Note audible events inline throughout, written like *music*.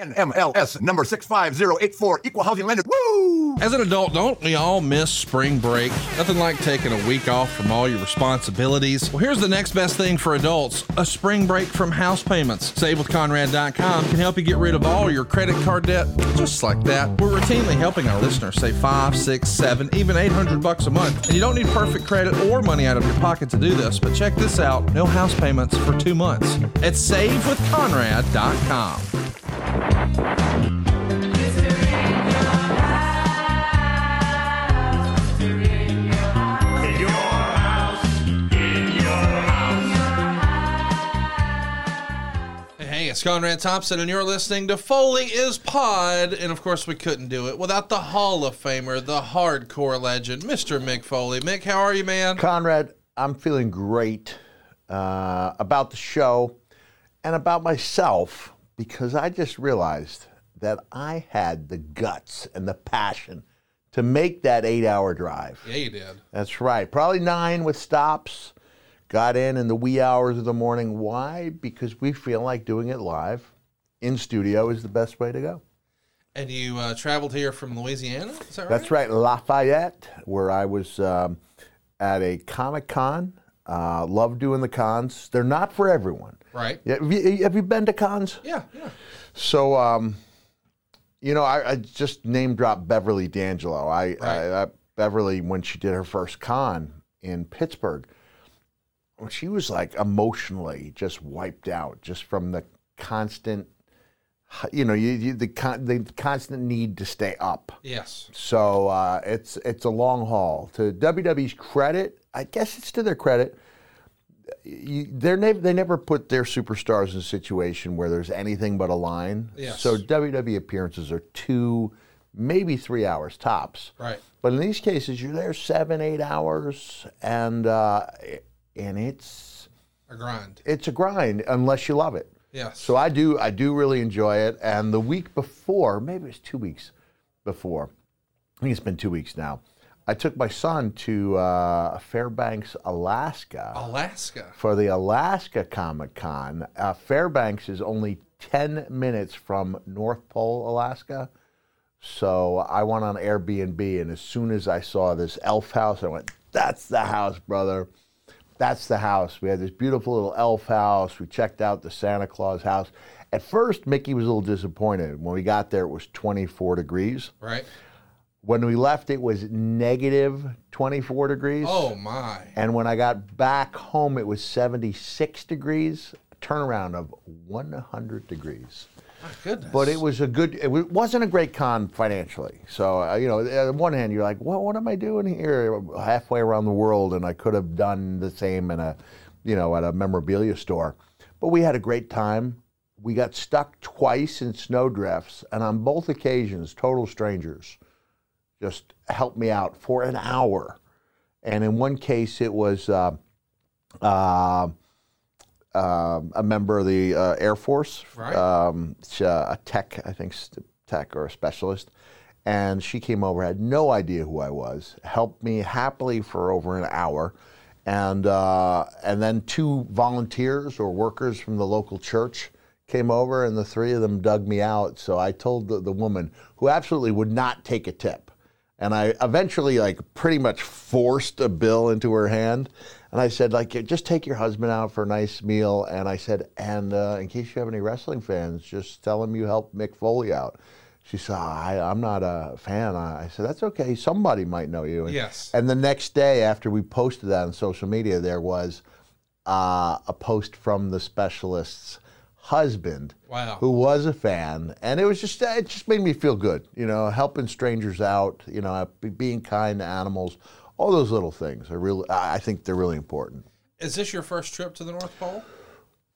NMLS number 65084, equal housing lender. Woo! As an adult, don't we all miss spring break? Nothing like taking a week off from all your responsibilities. Well, here's the next best thing for adults a spring break from house payments. SaveWithConrad.com can help you get rid of all your credit card debt just like that. We're routinely helping our listeners save five, six, seven, even 800 bucks a month. And you don't need perfect credit or money out of your pocket to do this, but check this out no house payments for two months at SaveWithConrad.com. Hey, it's Conrad Thompson, and you're listening to Foley is Pod. And of course, we couldn't do it without the Hall of Famer, the hardcore legend, Mr. Mick Foley. Mick, how are you, man? Conrad, I'm feeling great uh, about the show and about myself because I just realized that I had the guts and the passion to make that eight hour drive. Yeah, you did. That's right. Probably nine with stops. Got in in the wee hours of the morning. Why? Because we feel like doing it live in studio is the best way to go. And you uh, traveled here from Louisiana? Is that right? That's right, Lafayette, where I was um, at a Comic Con. Uh, love doing the cons. They're not for everyone. Right. Yeah, Have you, have you been to cons? Yeah, yeah. So, um, you know, I, I just name dropped Beverly D'Angelo. I, Right. I, I Beverly when she did her first con in Pittsburgh, she was like emotionally just wiped out just from the constant, you know, you, you, the con, the constant need to stay up. Yes. So uh, it's it's a long haul. To WWE's credit, I guess it's to their credit. You, they're nev- they never put their superstars in a situation where there's anything but a line. Yes. So WWE appearances are two, maybe three hours tops. Right. But in these cases, you're there seven, eight hours, and uh, and it's A grind. it's a grind unless you love it. Yes. So I do I do really enjoy it. And the week before, maybe it was two weeks before, I think it's been two weeks now. I took my son to uh, Fairbanks, Alaska, Alaska. for the Alaska Comic Con. Uh, Fairbanks is only ten minutes from North Pole, Alaska. So I went on Airbnb, and as soon as I saw this elf house, I went, "That's the house, brother." That's the house. We had this beautiful little elf house. We checked out the Santa Claus house. At first, Mickey was a little disappointed. When we got there, it was 24 degrees. Right. When we left, it was negative 24 degrees. Oh, my. And when I got back home, it was 76 degrees. Turnaround of 100 degrees. My goodness. But it was a good. It wasn't a great con financially. So uh, you know, on one hand, you're like, what What am I doing here? Halfway around the world, and I could have done the same in a, you know, at a memorabilia store. But we had a great time. We got stuck twice in snowdrifts, and on both occasions, total strangers just helped me out for an hour. And in one case, it was. Uh, uh, um, a member of the uh, Air Force, Right. um, uh, a tech, I think, tech or a specialist, and she came over, had no idea who I was, helped me happily for over an hour, and uh, and then two volunteers or workers from the local church came over, and the three of them dug me out. So I told the, the woman, who absolutely would not take a tip, and I eventually like pretty much forced a bill into her hand. And I said, like, just take your husband out for a nice meal. And I said, and uh, in case you have any wrestling fans, just tell them you helped Mick Foley out. She said, I, I'm not a fan. I I said, that's okay. Somebody might know you. And, Yes. And the next day, after we posted that on social media, there was uh, a post from the specialist's husband Wow. who was a fan, and it was just it just made me feel good, you know, helping strangers out, you know, being kind to animals, all those little things are really I think they're really important. Is this your first trip to the North Pole?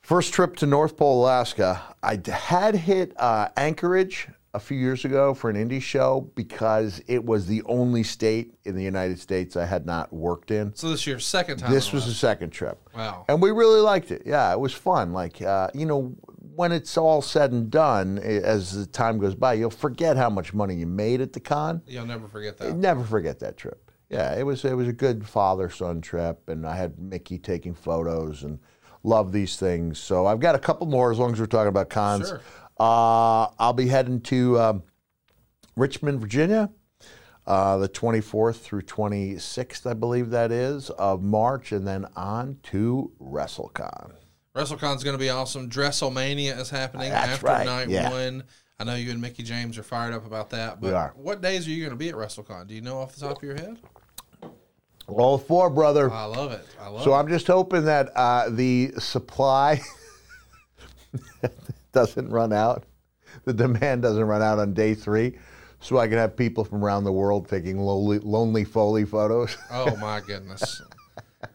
First trip to North Pole, Alaska, i had hit uh, Anchorage a few years ago for an indie show because it was the only state in the United States I had not worked in. So this is your second time. This was the second trip. Wow. And we really liked it. Yeah, it was fun. Like, uh, you know, when it's all said and done, as the time goes by, you'll forget how much money you made at the con. You'll never forget that. Never forget that trip. Yeah, it was it was a good father son trip, and I had Mickey taking photos and love these things. So I've got a couple more as long as we're talking about cons. Sure. Uh, I'll be heading to um, Richmond, Virginia, uh, the 24th through 26th, I believe that is, of March, and then on to WrestleCon. WrestleCon's going to be awesome. WrestleMania is happening That's after right, night yeah. one. I know you and Mickey James are fired up about that. But We are. what days are you going to be at WrestleCon? Do you know off the top of your head? Roll four, brother. I love it. I love it. So it. I'm just hoping that uh, the supply *laughs* doesn't run out, the demand doesn't run out on day three, so I can have people from around the world taking lonely, lonely Foley photos. Oh my goodness,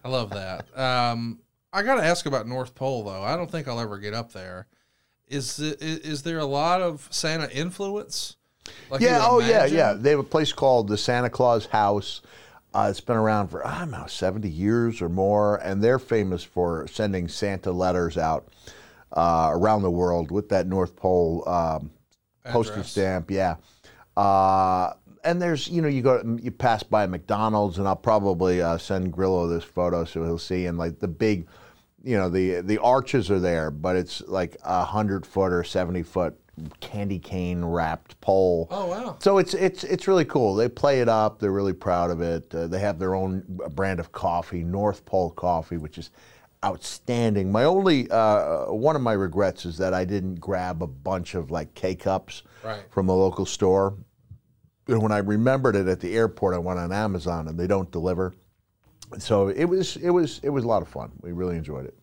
I love that. Um, I got to ask about North Pole though. I don't think I'll ever get up there. Is the, is, there a lot of Santa influence? Like yeah, oh yeah, yeah. They have a place called the Santa Claus House. Uh, it's been around for I don't know seventy years or more, and they're famous for sending Santa letters out uh, around the world with that North Pole um, postage stamp. Yeah, uh, and there's you know you go you pass by McDonald's, and I'll probably uh, send Grillo this photo so he'll see, and like the big. You know the the arches are there, but it's like a hundred foot or seventy foot candy cane wrapped pole. Oh wow. So it's it's it's really cool. They play it up. They're really proud of it. Uh, they have their own brand of coffee, North Pole Coffee, which is outstanding. My only uh, one of my regrets is that I didn't grab a bunch of like K cups Right. from the local store. And when I remembered it at the airport, I went on Amazon and they don't deliver. So it was it was it was a lot of fun. We really enjoyed it.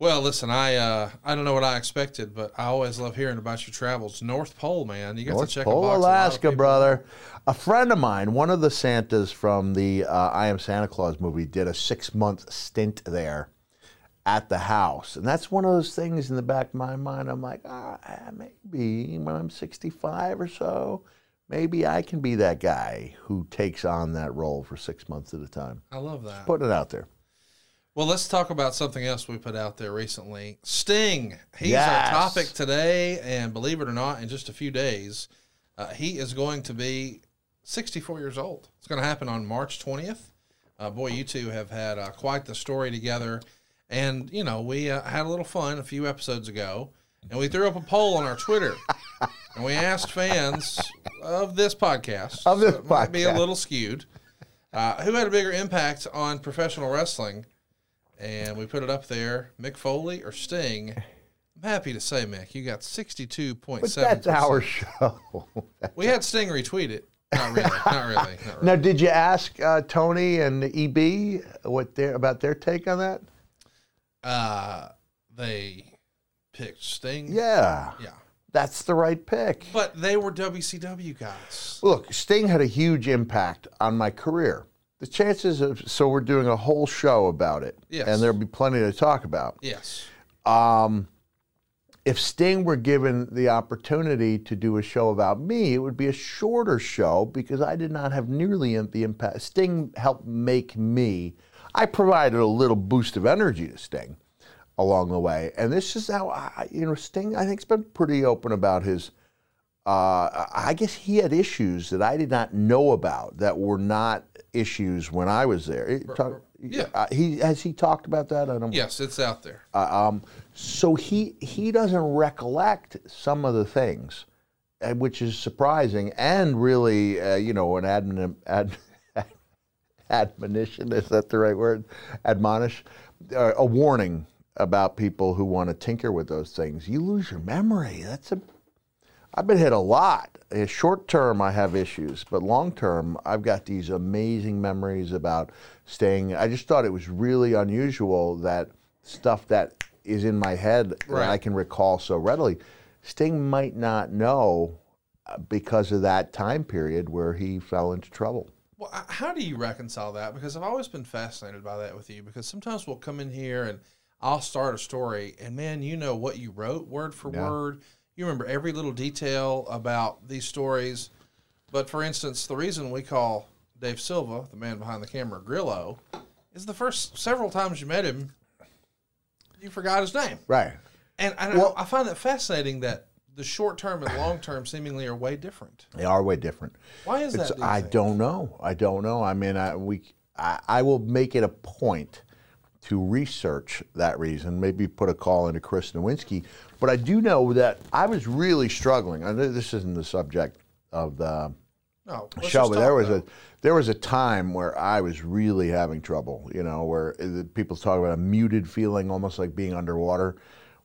Well, listen, I uh, I don't know what I expected, but I always love hearing about your travels. North Pole, man, you got North to check Pole, a Alaska, people- brother. A friend of mine, one of the Santas from the uh, I Am Santa Claus movie, did a six month stint there at the house. And that's one of those things in the back of my mind. I'm like, ah, maybe when I'm 65 or so, maybe I can be that guy who takes on that role for six months at a time. I love that. Putting it out there. Well, let's talk about something else we put out there recently. Sting. He's Yes. our topic today, and believe it or not, in just a few days, uh, he is going to be 64 years old. It's going to happen on March 20th. Uh, boy, you two have had uh, quite the story together. And, you know, we uh, had a little fun a few episodes ago, and we threw up a poll on our Twitter. *laughs* and we asked fans of this podcast, Of this it might be a little skewed, uh, who had a bigger impact on professional wrestling and we put it up there. Mick Foley or Sting? I'm happy to say, Mick, you got sixty-two point seven. that's our show. *laughs* We had Sting retweet it. Not really. not really. Not really. *laughs* now, did you ask uh, Tony and EB what their about their take on that? Uh, they picked Sting. Yeah, Yeah. that's the right pick. But they were WCW guys. Look, Sting had a huge impact on my career. The chances of so we're doing a whole show about it, Yes. and there'll be plenty to talk about. Yes. Um, If Sting were given the opportunity to do a show about me, it would be a shorter show because I did not have nearly the impact. Sting helped make me. I provided a little boost of energy to Sting along the way, and this is how I, you know, Sting. I think's been pretty open about his. Uh, I guess he had issues that I did not know about that were not issues when I was there. Talk- yeah. uh, he has he talked about that? I don't. Yes, it's out there. Uh, um, so he he doesn't recollect some of the things, uh, which is surprising and really, uh, you know, an admon, ad, admonition is that the right word? Admonish, uh, a warning about people who want to tinker with those things. You lose your memory. That's a I've been hit a lot. Uh, Short term, I have issues, but long term, I've got these amazing memories about Sting. I just thought it was really unusual that stuff that is in my head that I can recall so readily, Sting might not know uh, because of that time period where he fell into trouble. Well, how do you reconcile that? Because I've always been fascinated by that with you. Because sometimes we'll come in here and I'll start a story, and man, you know what you wrote word for Yeah. word. You remember every little detail about these stories. But for instance, the reason we call Dave Silva, the man behind the camera, Grillo, is the first several times you met him, you forgot his name. Right. And I, Well- I find that fascinating that the short term and long term seemingly are way different. They are way different. Why is It's, that? do I think? don't know. I don't know. I mean, I, we, I, I will make it a point to research that reason. Maybe put a call into Chris Nowinski. But I do know that I was really struggling. I know this isn't the subject of the No, show, but there was a there was a time where I was really having trouble. You know, where uh, people talk about a muted feeling, almost like being underwater,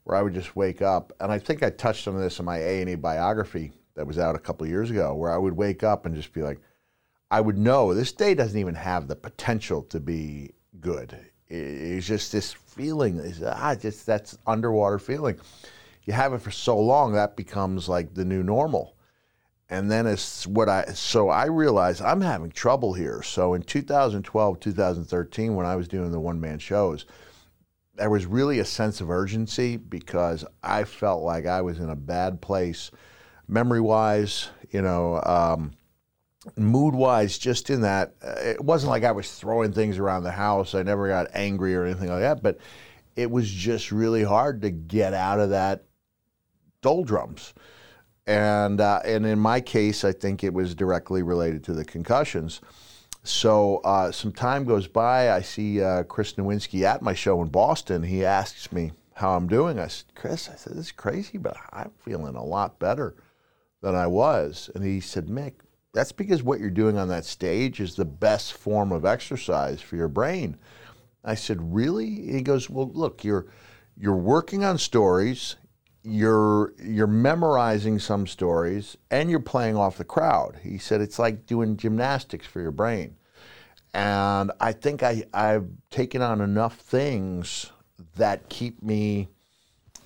where I would just wake up. And I think I touched on this in my A and E biography that was out a couple years ago, where I would wake up and just be like, I would know this day doesn't even have the potential to be good. It's just this feeling, is ah, just that's underwater feeling. You have it for so long that becomes like the new normal and then it's what I so I realized I'm having trouble here. So in 2012, 2013, when I was doing the one man shows, there was really a sense of urgency because I felt like I was in a bad place, memory wise, you know, um, mood wise. Just in that, uh, it wasn't like I was throwing things around the house. I never got angry or anything like that, but it was just really hard to get out of that doldrums and uh, and in my case, I think it was directly related to the concussions. So uh, some time goes by. I see uh, Chris Nowinski at my show in Boston. He asks me how I'm doing. I said, Chris, I said this is crazy, but I'm feeling a lot better than I was. And he said, Mick, that's because what you're doing on that stage is the best form of exercise for your brain. I said, really? He goes, well, look, you're you're working on stories you're you're memorizing some stories and you're playing off the crowd. He said it's like doing gymnastics for your brain. And I think I, I've taken on enough things that keep me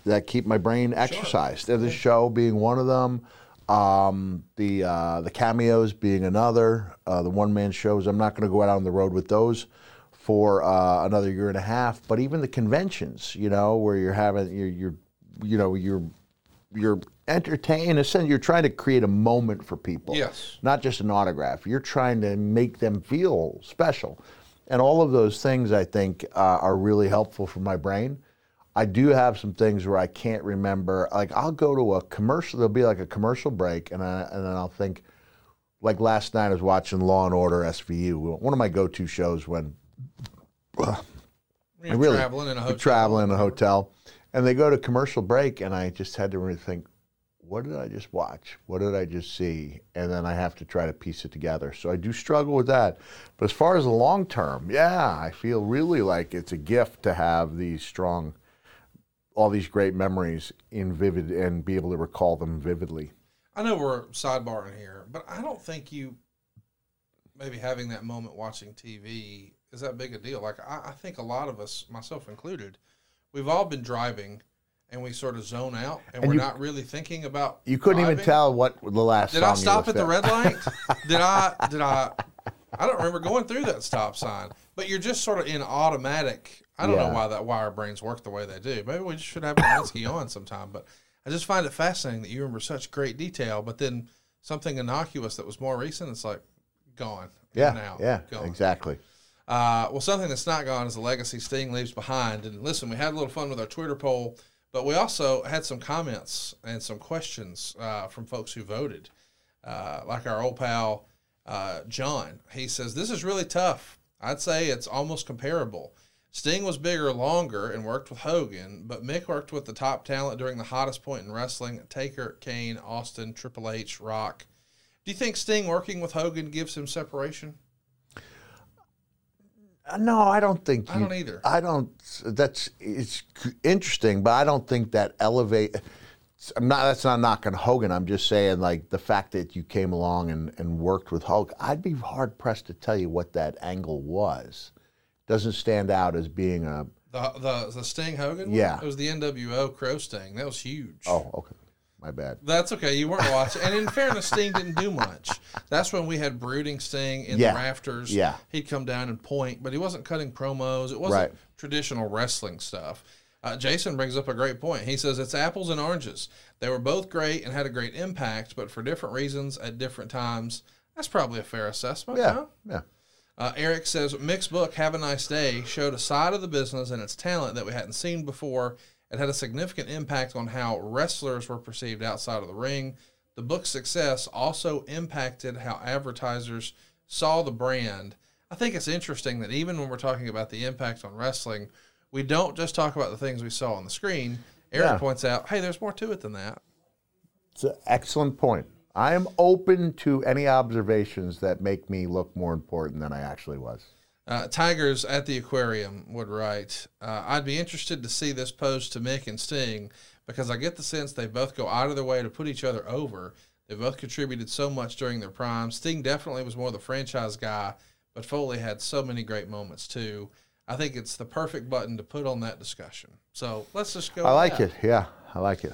that keep my brain exercised. The show being one of them, um, the uh, the cameos being another, uh, the one man shows. I'm not going to go out on the road with those for uh, another year and a half. But even the conventions, you know, where you're having you're, you're you know you're you're entertaining in a sense you're trying to create a moment for people. Yes. not just an autograph. You're trying to make them feel special. And all of those things i think uh, are really helpful for my brain. I do have some things where i can't remember. Like i'll go to a commercial there'll be like a commercial break and, I, and then i'll think like last night i was watching law and order svu one of my go-to shows when You're really traveling in a hotel. traveling in a hotel, and they go to commercial break, and I just had to really think, what did I just watch? What did I just see? And then I have to try to piece it together. So I do struggle with that. But as far as the long term, yeah, I feel really like it's a gift to have these strong, all these great memories in vivid and be able to recall them vividly. I know we're sidebarring here, but I don't think you maybe having that moment watching TV is that big a deal. Like I, I think a lot of us, myself included, we've all been driving and we sort of zone out and, And we're you- not really thinking about. You couldn't even tell what the last Did I stop at the red light? *laughs* did I? Did I? I don't remember going through that stop sign. But you're just sort of in automatic. I don't know why that why our brains work the way they do. Maybe we just should have Nowinski on sometime. But I just find it fascinating that you remember such great detail. But then something innocuous that was more recent, it's like gone. Yeah, now, yeah, gone. exactly. Uh, well, something that's not gone is the legacy Sting leaves behind. And listen, we had a little fun with our Twitter poll, but we also had some comments and some questions uh, from folks who voted. Uh, like our old pal uh, John, he says this is really tough. I'd say it's almost comparable. Sting was bigger longer and worked with Hogan, but Mick worked with the top talent during the hottest point in wrestling: Taker, Kane, Austin, Triple H, Rock. Do you think Sting working with Hogan gives him separation? No, I don't think. I you- don't either. I don't. That's it's interesting, but I don't think that elevate. I'm not. That's not knocking Hogan. I'm just saying, like the fact that you came along and, and worked with Hulk. I'd be hard pressed to tell you what that angle was. Doesn't stand out as being a. The the the Sting Hogan. one? Yeah. it was the NWO Crow Sting. That was huge. Oh, okay, my bad. That's okay. You weren't watching. And in fairness, Sting didn't do much. That's when we had brooding Sting in Yeah. the rafters. Yeah. He'd come down and point, but he wasn't cutting promos. It wasn't Right. traditional wrestling stuff. Uh, Jason brings up a great point. He says it's apples and oranges. They were both great and had a great impact, but for different reasons at different times. That's probably a fair assessment. Yeah, huh? yeah. Uh, Eric says Mick's book "Have a Nice Day" showed a side of the business and its talent that we hadn't seen before. It had a significant impact on how wrestlers were perceived outside of the ring. The book's success also impacted how advertisers saw the brand. I think it's interesting that even when we're talking about the impact on wrestling, we don't just talk about the things we saw on the screen. Eric Yeah. points out, hey, there's more to it than that. It's an excellent point. I am open to any observations that make me look more important than I actually was. Uh, Tigers at the Aquarium would write, uh, I'd be interested to see this posed to Mick and Sting because I get the sense they both go out of their way to put each other over. They both contributed so much during their prime. Sting definitely was more the franchise guy, but Foley had so many great moments too. I think it's the perfect button to put on that discussion. So let's just go. I like that. it. Yeah, I like it.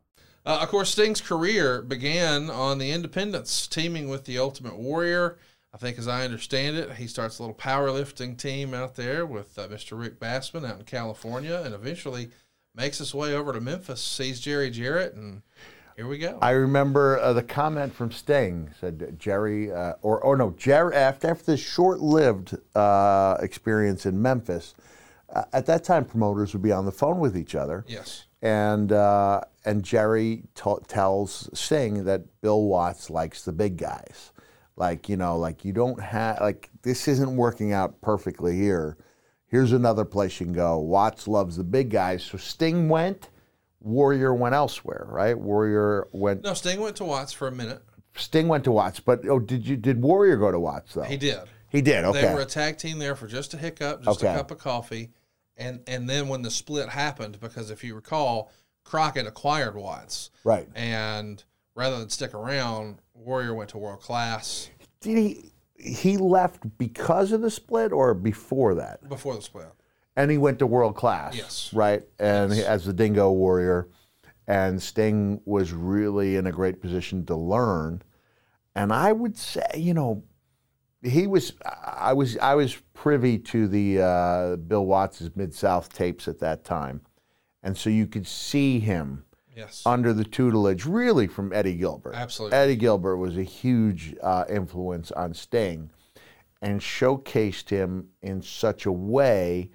Uh, of course, Sting's career began on the Independence, teaming with the Ultimate Warrior. I think, as I understand it, he starts a little powerlifting team out there with uh, Mr. Rick Bassman out in California, and eventually makes his way over to Memphis, sees Jerry Jarrett, and here we go. I remember uh, the comment from Sting said Jerry, uh, or or no, Jerry after after this short-lived uh, experience in Memphis. Uh, at that time, promoters would be on the phone with each other, yes. And uh, and Jerry t- tells Sting that Bill Watts likes the big guys, like you know, like you don't have like this isn't working out perfectly here. Here's another place you can go. Watts loves the big guys, so Sting went. Warrior went elsewhere, right? Warrior went. No, Sting went to Watts for a minute. Sting went to Watts, but oh, did you did Warrior go to Watts though? He did. He did. Okay. They were a tag team there for just a hiccup, just a cup of coffee, and and then when the split happened, because if you recall, Crockett acquired Watts, right. and rather than stick around, Warrior went to World Class Did he? He left because of the split or before that? before the split. And he went to world class. Yes. Right. And Yes. as the Dingo Warrior, and Sting was really in a great position to learn. And I would say, you know, he was. I was. I was privy to the uh, Bill Watts' Mid South tapes at that time, and so you could see him Yes, under the tutelage, really from Eddie Gilbert. Absolutely. Eddie Gilbert was a huge uh, influence on Sting and showcased him in such a way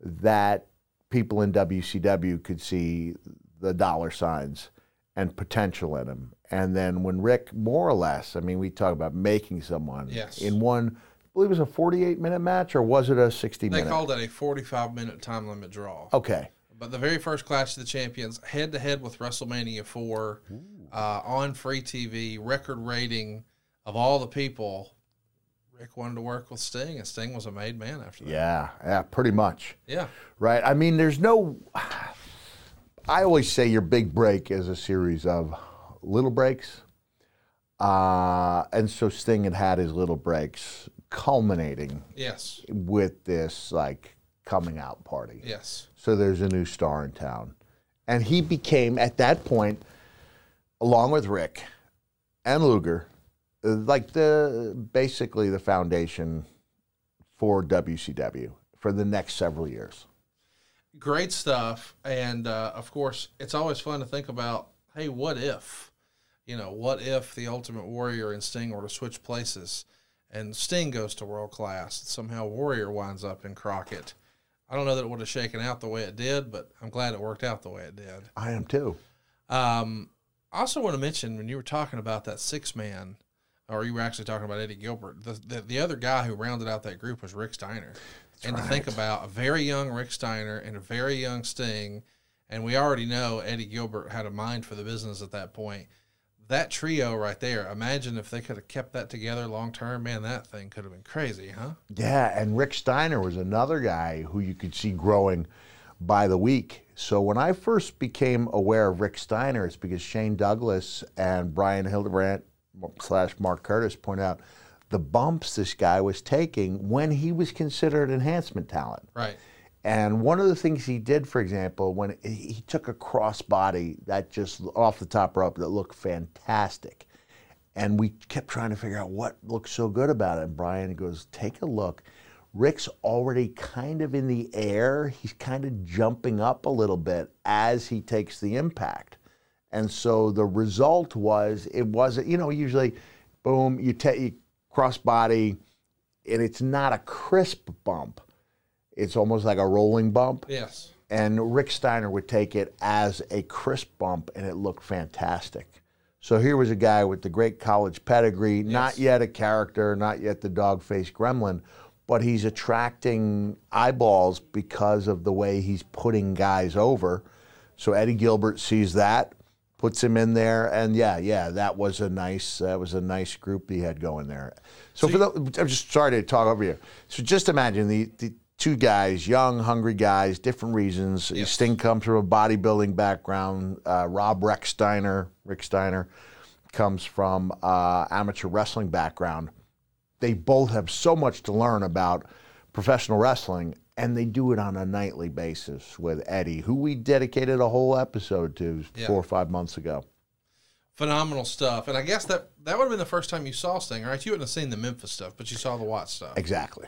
that people in WCW could see the dollar signs and potential in him. And then when Rick, more or less, I mean, we talk about making someone Yes. in one, I believe it was a 48 minute match or was it a 60 they minute? called it a 45 minute time limit draw. okay. But the very first Clash of the Champions, head to head with WrestleMania 4, uh, on free TV, record rating of all the people. Rick wanted to work with Sting, and Sting was a made man after that. Yeah, yeah, pretty much. Yeah. Right. I mean, there's no. I always say your big break is a series of little breaks. Uh, and so Sting had had his little breaks culminating Yes. with this like coming out party. Yes. So there's a new star in town. And he became, at that point, along with Rick and Luger, like the basically the foundation for WCW for the next several years. Great stuff. And uh, of course, it's always fun to think about hey, what if? You know, what if the Ultimate Warrior and Sting were to switch places and Sting goes to world class? and Somehow Warrior winds up in Crockett. I don't know that it would have shaken out the way it did, but I'm glad it worked out the way it did. I am too. Um, I also want to mention when you were talking about that six man, or you were actually talking about Eddie Gilbert, the, the, the other guy who rounded out that group was Rick Steiner. and to think about a very young Rick Steiner and a very young Sting, and we already know Eddie Gilbert had a mind for the business at that point. That trio right there. Imagine if they could have kept that together long term. Man, that thing could have been crazy, huh? Yeah, and Rick Steiner was another guy who you could see growing by the week. So when I first became aware of Rick Steiner, it's because Shane Douglas and Brian Hildebrand slash Mark Curtis point out the bumps this guy was taking when he was considered enhancement talent. Right. And one of the things he did, for example, when he took a crossbody that just off the top rope that looked fantastic. And we kept trying to figure out what looked so good about it. And Brian goes, Take a look. Rick's already kind of in the air. He's kind of jumping up a little bit as he takes the impact. And so the result was it wasn't, you know, usually, boom, you take crossbody, and it's not a crisp bump. It's almost like a rolling bump. Yes. And Rick Steiner would take it as a crisp bump, and it looked fantastic. So here was a guy with the great college pedigree, not yet a character, not yet the dog faced gremlin, but he's attracting eyeballs because of the way he's putting guys over. So Eddie Gilbert sees that, puts him in there, and yeah, yeah, that was a nice that was a nice group he had going there. So, for the, I'm just sorry to talk over you. So just imagine the, the two guys, young, hungry guys, different reasons. Yes. Sting comes from a bodybuilding background. Uh, Rob Rex Steiner, Rick Steiner, comes from uh, amateur wrestling background. They both have so much to learn about professional wrestling, and they do it on a nightly basis with Eddie, who we dedicated a whole episode to Yeah. four or five months ago. Phenomenal stuff. And I guess that that would have been the first time you saw Sting, right? You wouldn't have seen the Memphis stuff, but you saw the Watts stuff. Exactly.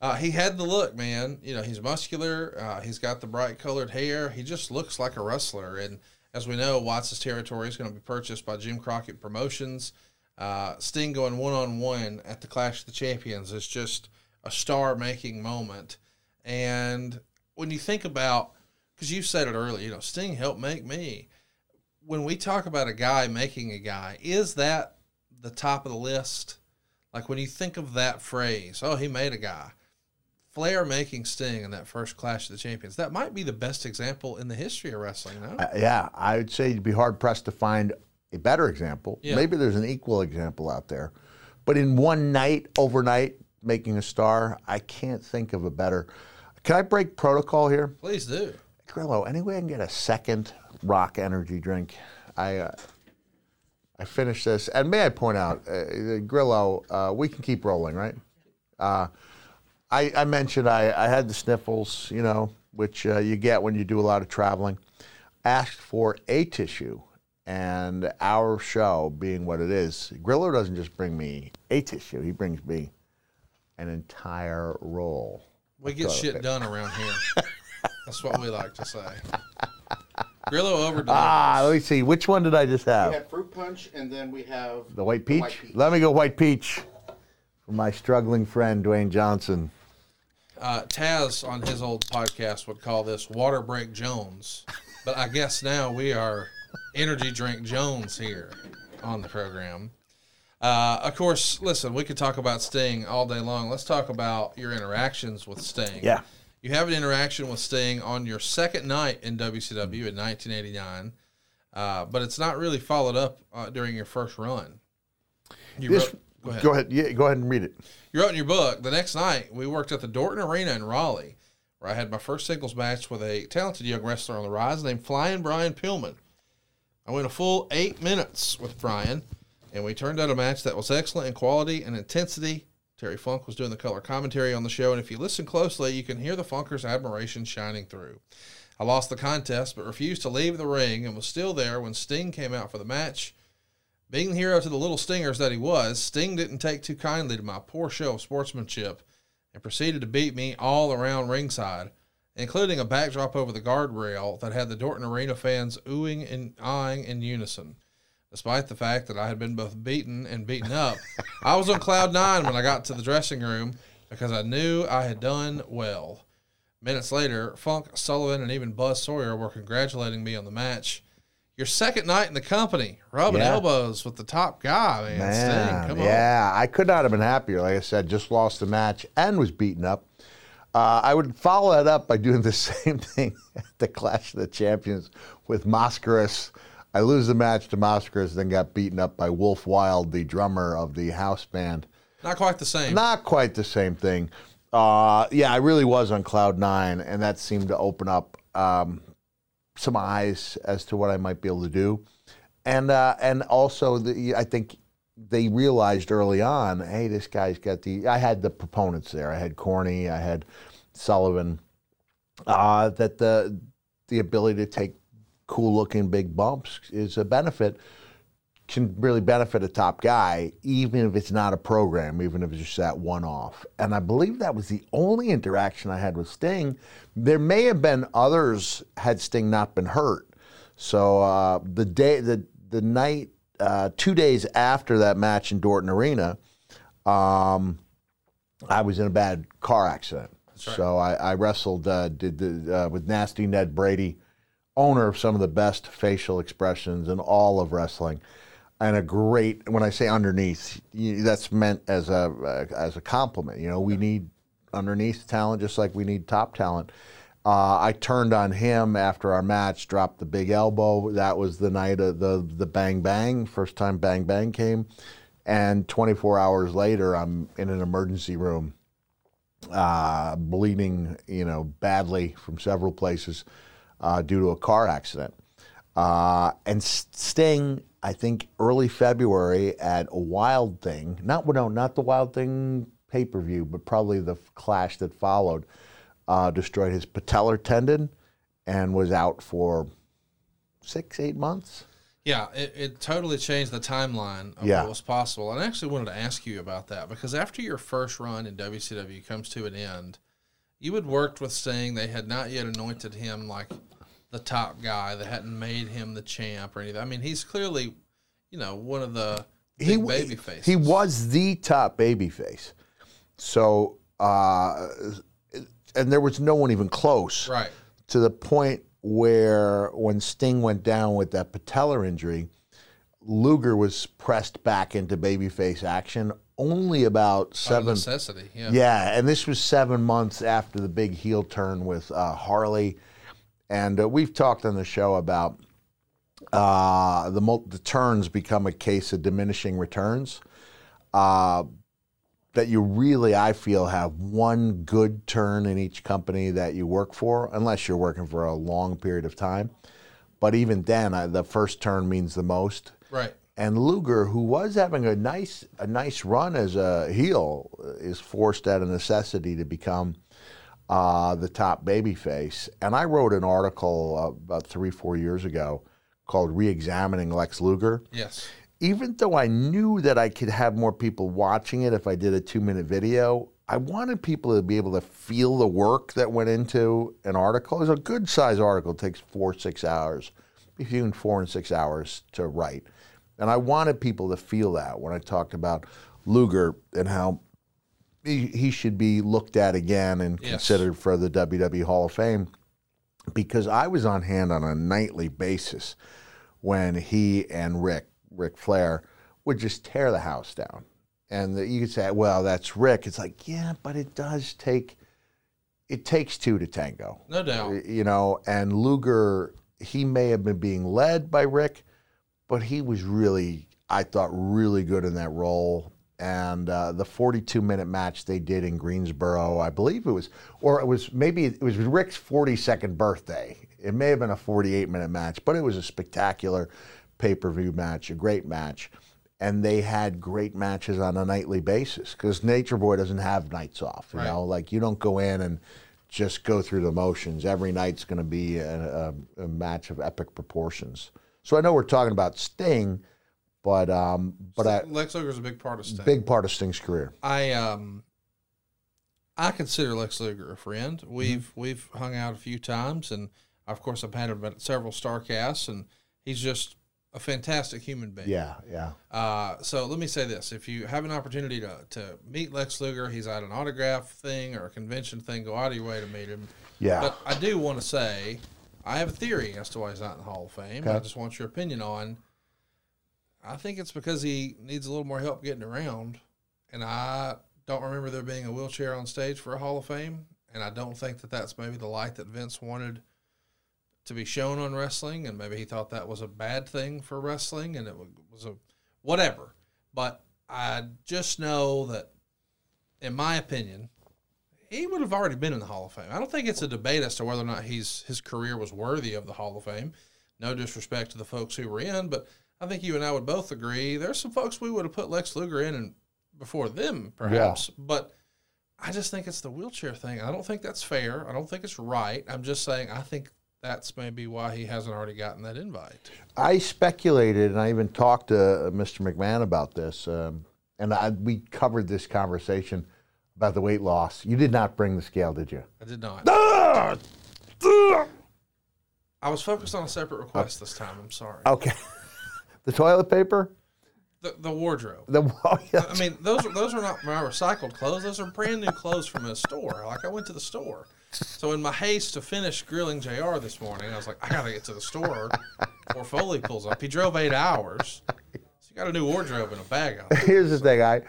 Uh, he had the look, man. You know, he's muscular. Uh, he's got the bright colored hair. He just looks like a wrestler. And as we know, Watts' territory is going to be purchased by Jim Crockett Promotions. Uh, Sting going one on one at the Clash of the Champions is just a star making moment. And when you think about, because you said it earlier, you know, Sting helped make me. When we talk about a guy making a guy, is that the top of the list? Like when you think of that phrase, oh, he made a guy. Flair making Sting in that first Clash of the Champions. That might be the best example in the history of wrestling, no? Uh, yeah, I would say you'd be hard pressed to find a better example. Yeah. Maybe there's an equal example out there. But in one night, overnight, making a star, I can't think of a better. Can I break protocol here? Please do. Grillo, any way I can get a second rock energy drink? I uh, I finished this, and may I point out, uh, Grillo, uh, we can keep rolling, right? I, I mentioned I, I had the sniffles, you know, which uh, you get when you do a lot of traveling. Asked for a tissue, and our show being what it is, Grillo doesn't just bring me a tissue; he brings me an entire roll. We get shit done around here. *laughs* That's what we like to say. Grillo over Ah, let me see. Which one did I just have? We have fruit punch, and then we have The white peach? Let me go white peach for my struggling friend Dwayne Johnson. Uh, Taz on his old podcast would call this Water Break Jones, but I guess now we are Energy Drink Jones here on the program. Uh, of course, listen, we could talk about Sting all day long. Let's talk about your interactions with Sting. Yeah. You have an interaction with Sting on your second night in WCW in 1989, uh, but it's not really followed up uh, during your first run. You This, wrote, go ahead. Go ahead. Yeah, go ahead and read it. You wrote in your book the next night we worked at the Dorton Arena in Raleigh, where I had my first singles match with a talented young wrestler on the rise named Flying Brian Pillman. I went a full eight minutes with Brian, and we turned out a match that was excellent in quality and intensity. Terry Funk was doing the color commentary on the show, and if you listen closely, you can hear the Funkers' admiration shining through. I lost the contest, but refused to leave the ring and was still there when Sting came out for the match. Being the hero to the little stingers that he was, Sting didn't take too kindly to my poor show of sportsmanship and proceeded to beat me all around ringside, including a backdrop over the guardrail that had the Dorton Arena fans oohing and eyeing in unison. Despite the fact that I had been both beaten and beaten up, I was on cloud nine when I got to the dressing room because I knew I had done well. Minutes later, Funk, Sullivan, and even Buzz Sawyer were congratulating me on the match. Your second night in the company, rubbing Yeah. elbows with the top guy, man. Sting, Man, come on. yeah, I could not have been happier. Like I said, just lost the match and was beaten up. Uh, I would follow that up by doing the *laughs* same thing at the Clash of the Champions with Mascaras I lose the match to Moskers, then got beaten up by Wolf Wild, the drummer of the house band. Not quite the same. Not quite the same thing. Uh, yeah, I really was on cloud nine, and that seemed to open up um, some eyes as to what I might be able to do, and uh, and also the, I think they realized early on, hey, this guy's got the. I had the proponents there. I had Corny. I had Sullivan. Uh, that the the ability to take cool looking big bumps is a benefit can really benefit a top guy, even if it's not a program, even if it's just that one off. And I believe that was the only interaction I had with Sting. There may have been others had Sting not been hurt. So uh, the day, the the night, uh, two days after that match in Dorton Arena, um, I was in a bad car accident. So I, I wrestled uh, did the, uh, with Nasty Ned Brady, owner of some of the best facial expressions in all of wrestling and a great when i say underneath you, that's meant as a uh, as a compliment you know we need underneath talent just like we need top talent. Uh, i turned on him after our match dropped the big elbow. That was the night of the the bang bang first time bang bang came. And 24 hours later i'm in an emergency room uh, bleeding you know badly from several places uh, due to a car accident. Uh, and Sting, I think early February at a Wild Thing, not no, not the Wild Thing pay per view, but probably the clash that followed, uh, destroyed his patellar tendon and was out for six, eight months. Yeah, it, it totally changed the timeline of Yeah. what was possible. And I actually wanted to ask you about that because after your first run in WCW comes to an end, you had worked with Sting They had not yet anointed him like the top guy. that hadn't made him the champ or anything. I mean, he's clearly, you know, one of the big he baby faces. He was the top baby face. So, uh, and there was no one even close. right. to the point where when Sting went down with that patellar injury, Luger was pressed back into babyface action only about Out seven. necessity. Yeah. Yeah, and this was seven months after the big heel turn with uh, Harley, and uh, we've talked on the show about uh, the mul- the turns become a case of diminishing returns. Uh, that you really, I feel, have one good turn in each company that you work for, unless you're working for a long period of time. But even then, I, the first turn means the most. Right. And Luger, who was having a nice a nice run as a heel, is forced out of necessity to become uh, the top babyface. And I wrote an article uh, about three four years ago called "Re-examining Lex Luger." Yes. even though I knew that I could have more people watching it if I did a two minute video, I wanted people to be able to feel the work that went into an article. It's a good size article, it takes four, six hours, between four and six hours to write. And I wanted people to feel that when I talked about Luger and how he, he should be looked at again and Yes. considered for the WWE Hall of Fame because I was on hand on a nightly basis when he and Rick, Ric Flair, would just tear the house down. And the, you could say, well, that's Rick. It's like, yeah, but it does take, it takes two to tango. No doubt. You know, and Luger, he may have been being led by Rick, but he was really, I thought, really good in that role. And uh, the 42 minute match they did in Greensboro, I believe it was, or it was maybe it was Rick's 42nd birthday. It may have been a 48 minute match, but it was a spectacular pay per view match, a great match. And they had great matches on a nightly basis because Nature Boy doesn't have nights off. You Right. know, like you don't go in and just go through the motions. Every night's going to be a, a, a match of epic proportions. So I know we're talking about Sting, but um, but I, Lex Luger's a big part of Sting. big part of Sting's career. I um I consider Lex Luger a friend. Mm-hmm. We've we've hung out a few times, and of course I've had him at several Starrcasts, and he's just a fantastic human being. Yeah, yeah. Uh, so let me say this: if you have an opportunity to to meet Lex Luger, he's at an autograph thing or a convention thing. Go out of your way to meet him. Yeah. But I do want to say, I have a theory as to why he's not in the Hall of Fame. I just want your opinion on. I think it's because he needs a little more help getting around, and I don't remember there being a wheelchair on stage for a Hall of Fame, and I don't think that that's maybe the light that Vince wanted to be shown on wrestling, and maybe he thought that was a bad thing for wrestling, and it was a whatever. But I just know that, in my opinion, he would have already been in the Hall of Fame. I don't think it's a debate as to whether or not he's his career was worthy of the Hall of Fame. No disrespect to the folks who were in, but I think you and I would both agree there's some folks we would have put Lex Luger in and before them, perhaps. But I just think it's the wheelchair thing. I don't think that's fair. I don't think it's right. I'm just saying I think that's maybe why he hasn't already gotten that invite. I speculated, and I even talked to uh, Mr. McMahon about this, um, and I, we covered this conversation about the weight loss. You did not bring the scale, did you? I did not. I was focused on a separate request this time. I'm sorry. Okay. The toilet paper? The, the wardrobe. The *laughs* oh, yeah. I mean, those are those are not my recycled clothes. Those are brand new clothes from a store. Like I went to the store. So in my haste to finish grilling Jr. this morning, I was like, I gotta get to the store before Foley pulls up. He drove eight hours. So you got a new wardrobe and a bag out there. Here's the thing. I,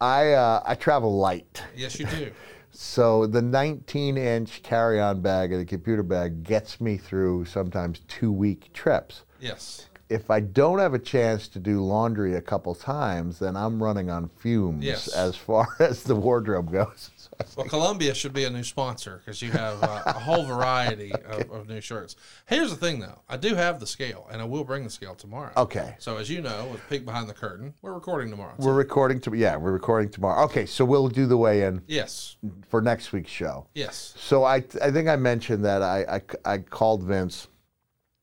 I, uh, I travel light. Yes, you do. So the 19 inch carry on bag and the computer bag gets me through sometimes two week trips. Yes. If I don't have a chance to do laundry a couple times, then I'm running on fumes Yes. as far *laughs* as the wardrobe goes. *laughs* Well, Columbia should be a new sponsor because you have uh, a whole variety *laughs* of, of new shirts. Here's the thing, though. I do have the scale, and I will bring the scale tomorrow. Okay. So as you know, with Peek Behind the Curtain, we're recording tomorrow. We're recording to yeah, we're recording tomorrow. Okay, so we'll do the weigh in yes. for next week's show. Yes. So I I think I mentioned that I I, I called Vince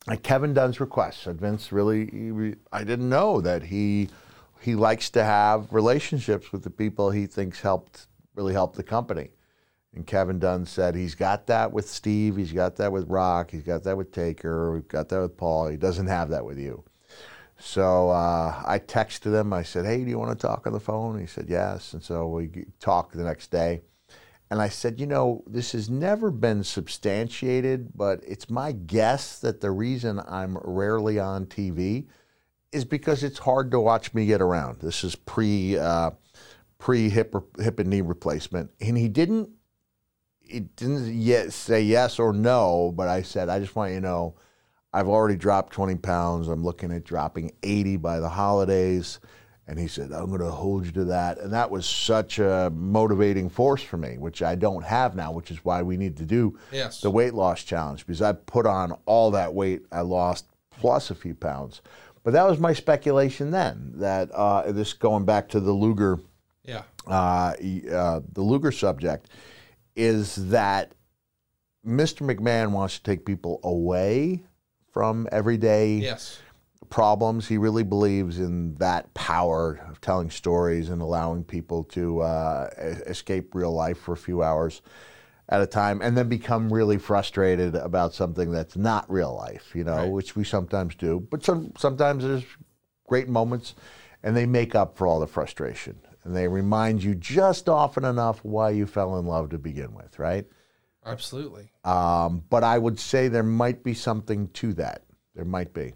at Kevin Dunn's request. And Vince really, he, I didn't know that he he likes to have relationships with the people he thinks helped really help the company. And Kevin Dunn said he's got that with Steve, he's got that with Rock, he's got that with Taker, we've got that with Paul. He doesn't have that with you. So uh, I texted him. I said, "Hey, do you want to talk on the phone?" He said, "Yes." And so we talked the next day. And I said, "You know, this has never been substantiated, but it's my guess that the reason I'm rarely on TV is because it's hard to watch me get around. This is pre uh, pre hip hip and knee replacement, and he didn't he didn't yet say yes or no, but I said, I just want you to know, I've already dropped 20 pounds. I'm looking at dropping 80 by the holidays. And he said, I'm going to hold you to that. And that was such a motivating force for me, which I don't have now, which is why we need to do Yes. the weight loss challenge because I put on all that weight I lost plus a few pounds. But that was my speculation then that uh, this going back to the Luger Yeah. uh, uh, the Luger subject is that Mr. McMahon wants to take people away from everyday Yes. Problems. He really believes in that power of telling stories and allowing people to uh, escape real life for a few hours at a time and then become really frustrated about something that's not real life, you know, Right. which we sometimes do. But some, sometimes there's great moments and they make up for all the frustration and they remind you just often enough why you fell in love to begin with, right? Absolutely. Um, but I would say there might be something to that. There might be.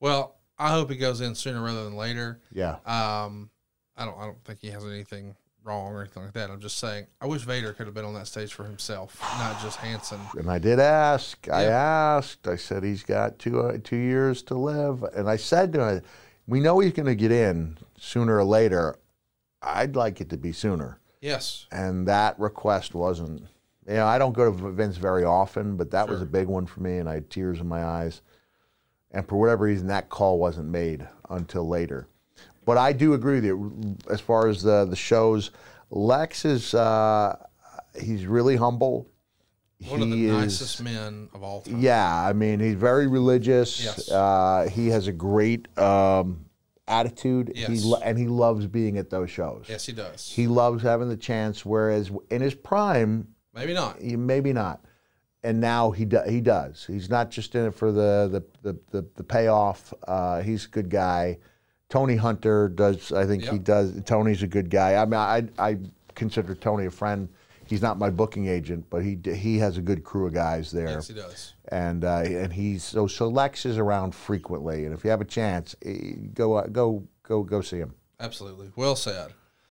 Well, I hope he goes in sooner rather than later. Yeah. Um, I don't. I don't think he has anything wrong or anything like that. I'm just saying. I wish Vader could have been on that stage for himself, not just Hanson. And I did ask. I asked. I said he's got two uh, two years to live, and I said to him, "We know he's going to get in sooner or later. I'd like it to be sooner." Yes. And that request wasn't. You know, I don't go to events very often, but that was a big one for me, and I had tears in my eyes. And for whatever reason, that call wasn't made until later. But I do agree with you as far as the the shows. Lex is uh, he's really humble. One of the He is- nicest men of all time. yeah, I mean, he's very religious. Yes. Uh, he has a great um, attitude. He Yes. lo- and he loves being at those shows. Yes, he does. He loves having the chance. Whereas in his prime, Maybe not. he, maybe not. And now he do, he does. He's not just in it for the the the, the, the payoff. Uh, he's a good guy. Tony Hunter does. I think he does. Tony's a good guy. I mean, I I consider Tony a friend. He's not my booking agent, but he he has a good crew of guys there Yes, he does. and uh, and he's so so Lex is around frequently, and if you have a chance, eh, go uh, go go go see him. Absolutely. Well said.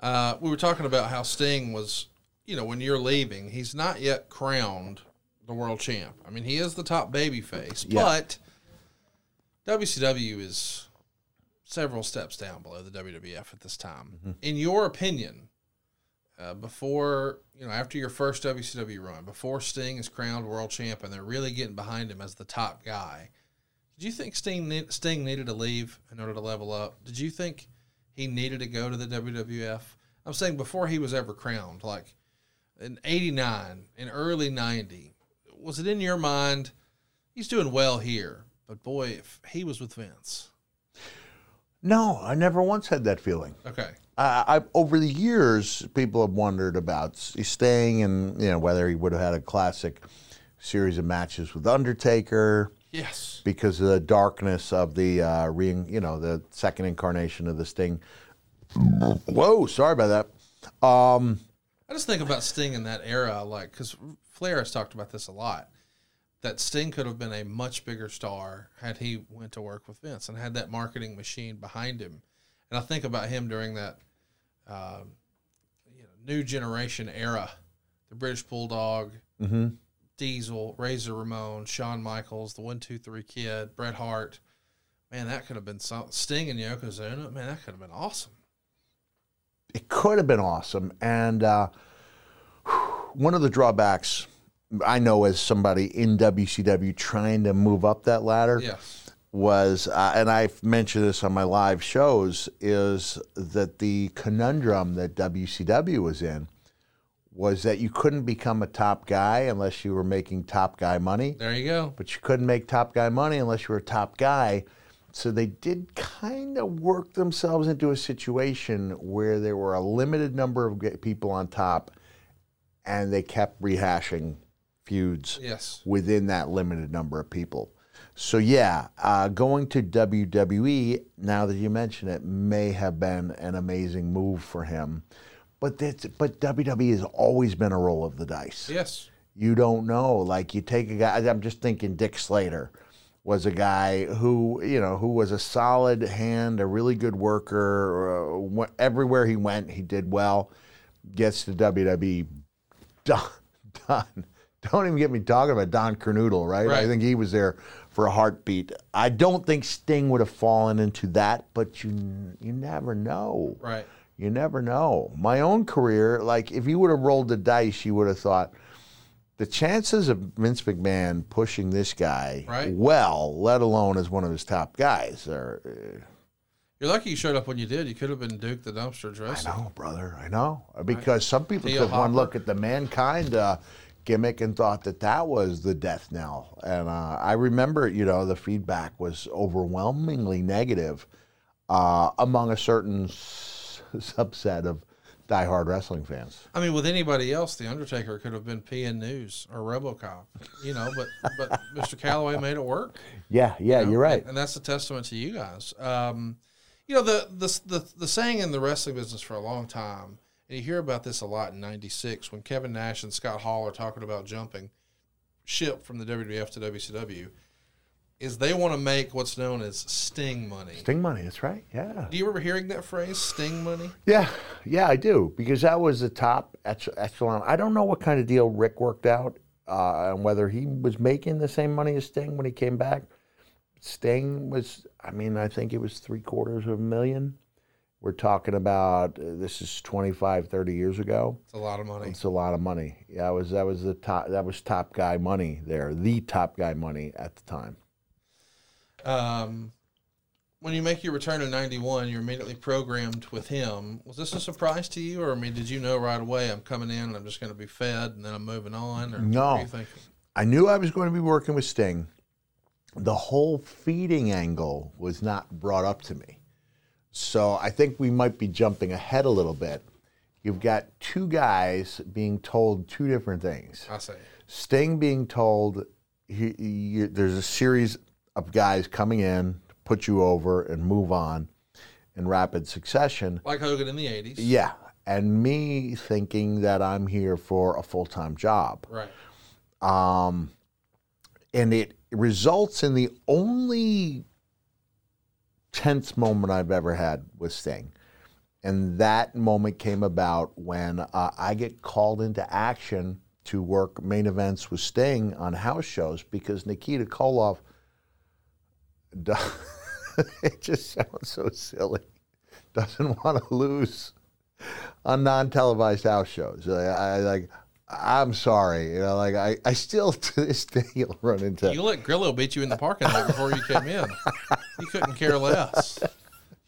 Uh, we were talking about how Sting was, you know, when you're leaving, he's not yet crowned the world champ. I mean, he is the top baby face, Yeah. but WCW is several steps down below the WWF at this time. In your opinion, uh, before, you know, after your first WCW run, before Sting is crowned world champ and they're really getting behind him as the top guy, did you think Sting, Sting needed to leave in order to level up? Did you think he needed to go to the WWF? I'm saying before he was ever crowned, like in 89, in early 90, was it in your mind, he's doing well here, but boy, if he was with Vince. No, I never once had that feeling. Okay. I, I, over the years, people have wondered about Sting and you know whether he would have had a classic series of matches with Undertaker Yes. because of the darkness of the uh, re, you know the second incarnation of the Sting. Whoa, sorry about that. Um, I just think about Sting in that era, like, because Flair has talked about this a lot, that Sting could have been a much bigger star had he went to work with Vince and had that marketing machine behind him. And I think about him during that uh, you know, new generation era, the British Bulldog, Mhm. Diesel, Razor Ramon, Shawn Michaels, the One Two Three Kid, Bret Hart. Man, that could have been some Sting and Yokozuna. Man, that could have been awesome. it could have been awesome. And uh, one of the drawbacks I know as somebody in WCW trying to move up that ladder Yes. was, uh, and I've mentioned this on my live shows, is that the conundrum that WCW was in was that you couldn't become a top guy unless you were making top guy money There you go. but you couldn't make top guy money unless you were a top guy. So they did kind of work themselves into a situation where there were a limited number of people on top, and they kept rehashing feuds Yes. within that limited number of people. So yeah, uh, going to WWE now that you mention it may have been an amazing move for him, but that's, but WWE has always been a roll of the dice Yes. you don't know. Like you take a guy. I'm just thinking Dick Slater was a guy who you know who was a solid hand, a really good worker. Uh, everywhere he went, he did well. Gets to WWE, done. *laughs* done. Don't even get me talking about Don Kernoodle, right? I think he was there for a heartbeat. I don't think Sting would have fallen into that, but you you never know. Right. You never know. My own career, like if you would have rolled the dice, you would have thought the chances of Vince McMahon pushing this guy Right. well, let alone as one of his top guys, are. uh, You're lucky you showed up when you did. You could have been Duke the Dumpster I Droese. know, brother. I know because some people Theo took one look at the mankind uh, gimmick and thought that that was the death knell. And uh, I remember, you know, the feedback was overwhelmingly negative uh, among a certain *laughs* subset of diehard wrestling fans. I mean, with anybody else, the Undertaker could have been PN News or RoboCop, you know. But but *laughs* Mr. Calaway made it work. Yeah, yeah, you know, you're right. and, and that's a testament to you guys. Um, you know, the, the the the saying in the wrestling business for a long time, and you hear about this a lot in '96 when Kevin Nash and Scott Hall are talking about jumping ship from the WWF to WCW, is they want to make what's known as Sting money. Sting money, that's right. Yeah. Do you remember hearing that phrase, Sting money? Yeah, yeah, I do because that was the top ech- echelon. I don't know what kind of deal Ric worked out uh, and whether he was making the same money as Sting when he came back. Sting was, I mean, I think it was three quarters of a million, We're talking about uh, this is 25, 30 years ago. It's a lot of money. It's a lot of money. Yeah, was that was the top that was top guy money there, the top guy money at the time. Um, when you make your return in '91, you're immediately programmed with him. Was this a surprise to you, or I mean, did you know right away I'm coming in and I'm just going to be fed and then I'm moving on? Or No. what were you? I knew I was going to be working with Sting. The whole feeding angle was not brought up to me. So I think we might be jumping ahead a little bit. You've got two guys being told two different things. I say. Sting being told he, he, there's a series of guys coming in to put you over and move on in rapid succession. Like Hogan in the '80s. Yeah. And me thinking that I'm here for a full time job. Right. Um, and it results in the only tense moment I've ever had with Sting. And that moment came about when uh, I get called into action to work main events with Sting on house shows because Nikita Koloff, *laughs* it just sounds so silly, doesn't want to lose on non-televised house shows. I, I like. I'm sorry, you know, like I, I still to this day you'll run into You let Grillo beat you in the parking lot before you came in. You couldn't care less.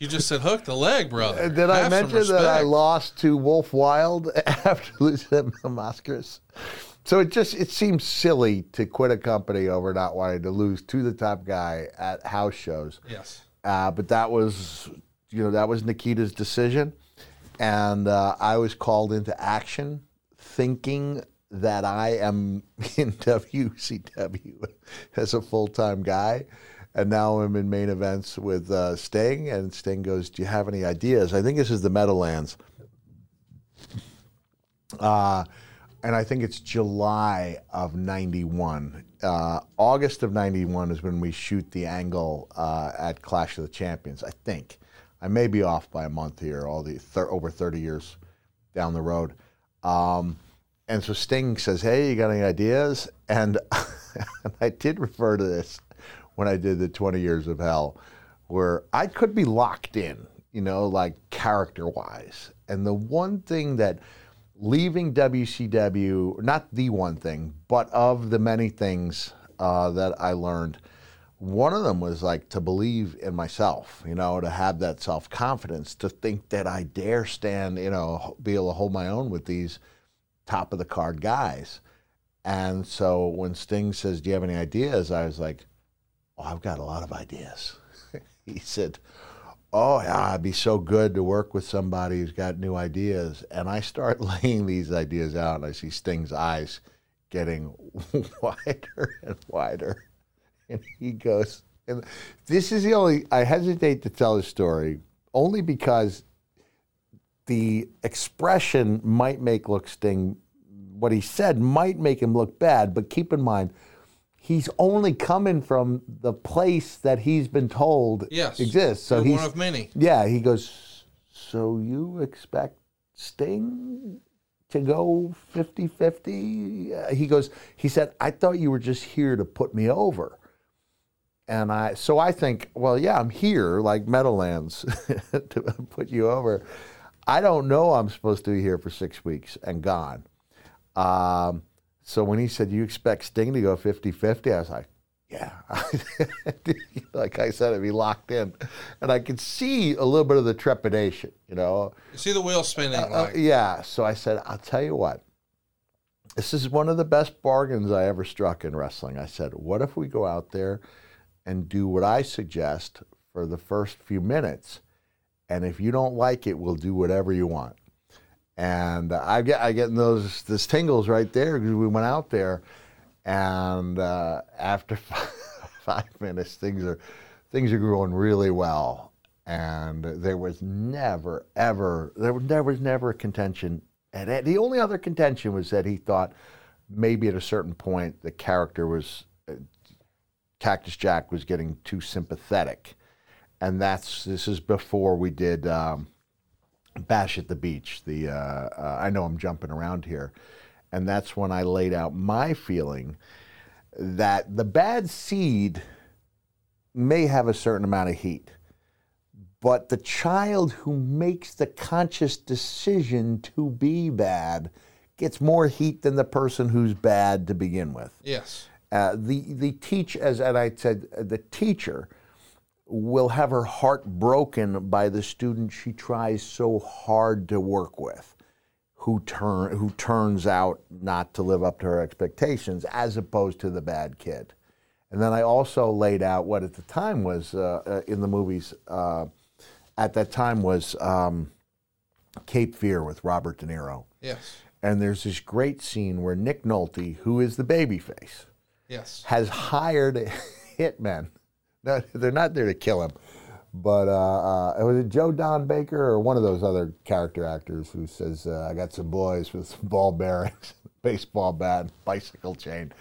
You just said hook the leg, brother. Uh, did I Have some mention that I lost to Wolf Wild *laughs* after losing at Oscars? So it just it seems silly to quit a company over not wanting to lose to the top guy at house shows. Yes. Uh, but that was you know that was Nikita's decision, and uh, I was called into action, thinking that I am *laughs* in WCW as a full time guy. And now I'm in main events with uh, Sting, and Sting goes, "Do you have any ideas?" I think this is the Meadowlands, uh, and I think it's July of '91. Uh, August of '91 is when we shoot the angle uh, at Clash of the Champions. I think I may be off by a month here. All the thir- over 30 years down the road. Um, and so Sting says, "Hey, you got any ideas?" And, *laughs* and I did refer to this when I did the 20 Years of Hell, where I could be locked in, you know, like character-wise. And the one thing that leaving WCW, not the one thing, but of the many things uh, that I learned, one of them was like to believe in myself, you know, to have that self confidence, to think that I dare stand, you know, be able to hold my own with these top of the card guys. And so when Sting says, Do you have any ideas? I was like, Oh, I've got a lot of ideas. *laughs* he said, Oh, yeah, it'd be so good to work with somebody who's got new ideas. And I start *laughs* laying these ideas out, and I see Sting's eyes getting *laughs* wider and wider. And he goes, and this is the only, I hesitate to tell the story only because the expression might make look Sting, what he said might make him look bad, but keep in mind, he's only coming from the place that he's been told Yes. exists. So he's one of many. Yeah, he goes, So you expect Sting to go 50 50? He goes, He said, I thought you were just here to put me over. And I, so I think, well, yeah, I'm here, like Meadowlands, *laughs* to put you over. I don't know I'm supposed to be here for six weeks and gone. Um, so when he said, you expect Sting to go 50 50, I was like, yeah. *laughs* like I said, I'd be locked in. And I could see a little bit of the trepidation, you know. You see the wheel spinning. Uh, like, yeah. So I said, I'll tell you what. This is one of the best bargains I ever struck in wrestling. I said, what if we go out there and do what I suggest for the first few minutes? And if you don't like it, we'll do whatever you want. And I get I get those those tingles right there because we went out there, and uh, after five, *laughs* five minutes, things are things are going really well. And there was never ever there was there was never a contention. And the only other contention was that he thought maybe at a certain point the character was uh, Cactus Jack was getting too sympathetic, and that's this is before we did. Um, Bash at the Beach. The uh, uh, I know I'm jumping around here, and that's when I laid out my feeling that the bad seed may have a certain amount of heat, But the child who makes the conscious decision to be bad gets more heat than the person who's bad to begin with. Yes. Uh, the the teach as and I said uh, the teacher will have her heart broken by the student she tries so hard to work with, who turn who turns out not to live up to her expectations, as opposed to the bad kid. And then I also laid out what at the time was uh, uh, in the movies. Uh, at that time was um, Cape Fear with Robert De Niro. Yes. And there's this great scene where Nick Nolte, who is the babyface, Yes. has hired *laughs* hitmen. No, *laughs* they're not there to kill him, but uh, uh, was it Joe Don Baker or one of those other character actors who says, uh, "I got some boys with some ball bearings, *laughs* baseball bat, bicycle chain."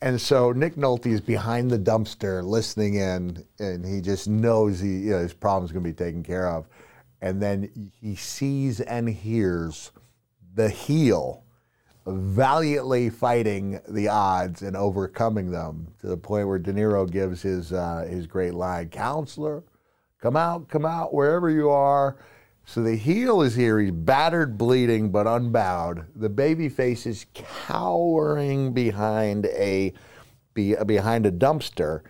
And so Nick Nolte is behind the dumpster listening in, and he just knows he, you know, his problem's going to be taken care of. And then he sees and hears the heel valiantly fighting the odds and overcoming them to the point where De Niro gives his uh, his great line, "Counselor, come out, come out, wherever you are." So the heel is here. He's battered, bleeding, but unbowed. The baby face is cowering behind a be, behind a dumpster.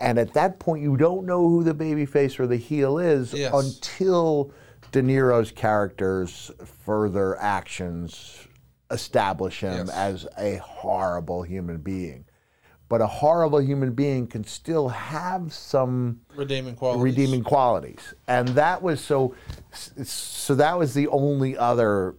And at that point, you don't know who the baby face or the heel is Yes. until De Niro's character's further actions establish him Yes. as a horrible human being. But a horrible human being can still have some Redeeming qualities. redeeming qualities, and that was so. So that was the only other,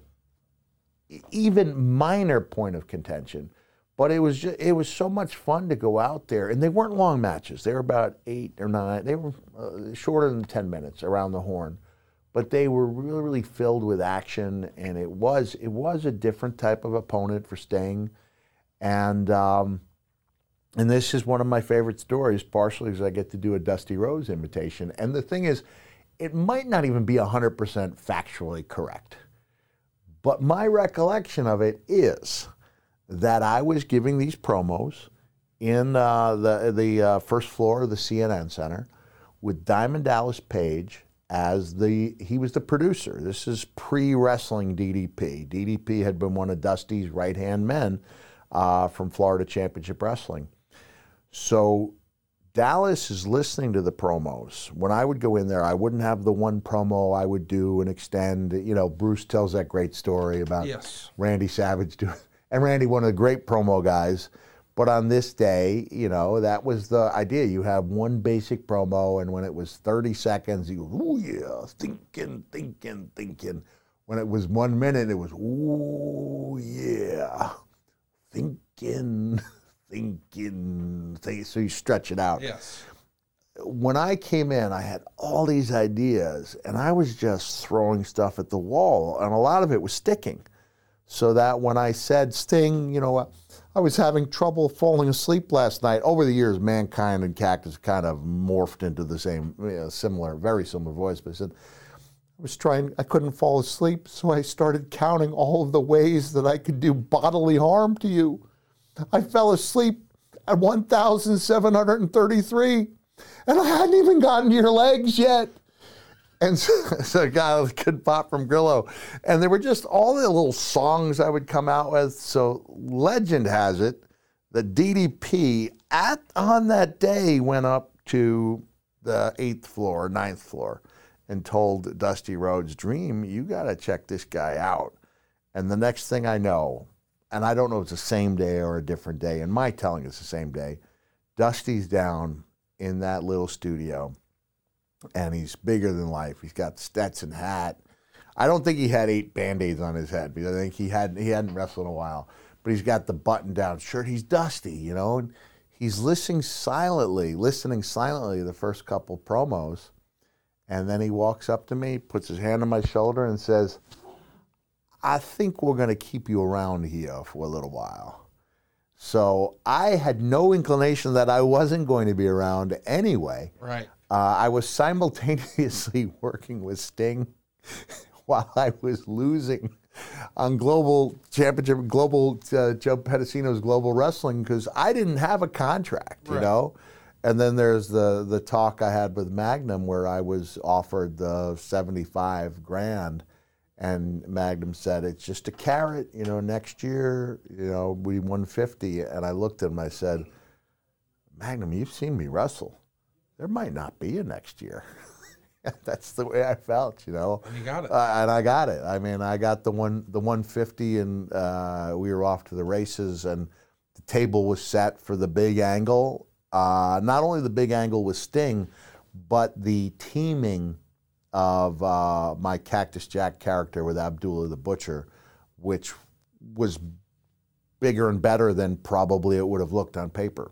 even minor point of contention. But it was just, it was so much fun to go out there, and they weren't long matches. They were about eight or nine. They were uh, shorter than ten minutes around the horn, but they were really really filled with action, and it was it was a different type of opponent for Sting, and. Um, and this is one of my favorite stories, partially because I get to do a Dusty Rhodes imitation. And the thing is, it might not even be 100% factually correct. But my recollection of it is that I was giving these promos in uh, the, the uh, first floor of the CNN Center with Diamond Dallas Page as the, he was the producer. This is pre wrestling DDP. DDP had been one of Dusty's right hand men uh, from Florida Championship Wrestling. So Dallas is listening to the promos. When I would go in there, I wouldn't have the one promo I would do and extend. You know, Bruce tells that great story about Yes. Randy Savage doing, and Randy, one of the great promo guys. But on this day, you know, that was the idea. You have one basic promo, and when it was 30 seconds, you go, ooh, yeah, thinking, thinking, thinking. When it was one minute, it was, ooh, yeah, thinking, *laughs* thinking. Think- So you stretch it out Yes. when I came in, I had all these ideas, and I was just throwing stuff at the wall, and a lot of it was sticking. So that when I said Sting, you know, I was having trouble falling asleep last night. Over the years, Mankind and Cactus kind of morphed into the same, you know, similar, very similar voice. But I said, I was trying, I couldn't fall asleep, so I started counting all of the ways that I could do bodily harm to you. I fell asleep at 1,733, and I hadn't even gotten to your legs yet. And *laughs* so, so a guy good pop from Grillo. And there were just all the little songs I would come out with. So legend has it that DDP at on that day went up to the eighth floor, ninth floor, and told Dusty Rhodes, Dream, you got to check this guy out. And the next thing I know, and I don't know if it's the same day or a different day, and my telling it's the same day, Dusty's down in that little studio and he's bigger than life. He's got Stetson hat. I don't think he had eight band-aids on his head because I think he had he hadn't wrestled in a while. But he's got the button-down shirt. He's dusty, you know, and he's listening silently, listening silently the first couple promos, and then he walks up to me, puts his hand on my shoulder, and says, "I think we're going to keep you around here for a little while." So I had no inclination that I wasn't going to be around anyway. Right. Uh, I was simultaneously *laughs* working with Sting *laughs* while I was losing on global championship, global uh, Joe Pedicino's global wrestling because I didn't have a contract, you Right. know, And then there's the the talk I had with Magnum where I was offered the 75 grand and Magnum said it's just a carrot, you know, next year, you know, we 150 and I looked at him I said, "Magnum, you've seen me wrestle. There might not be a next year." *laughs* That's the way I felt, you know. And you got it. Uh, and I got it. I mean, I got the one the 150 and uh, we were off to the races and the table was set for the big angle. Uh, not only the big angle with Sting, but the teaming of uh, my Cactus Jack character with Abdullah the Butcher, which was bigger and better than probably it would have looked on paper.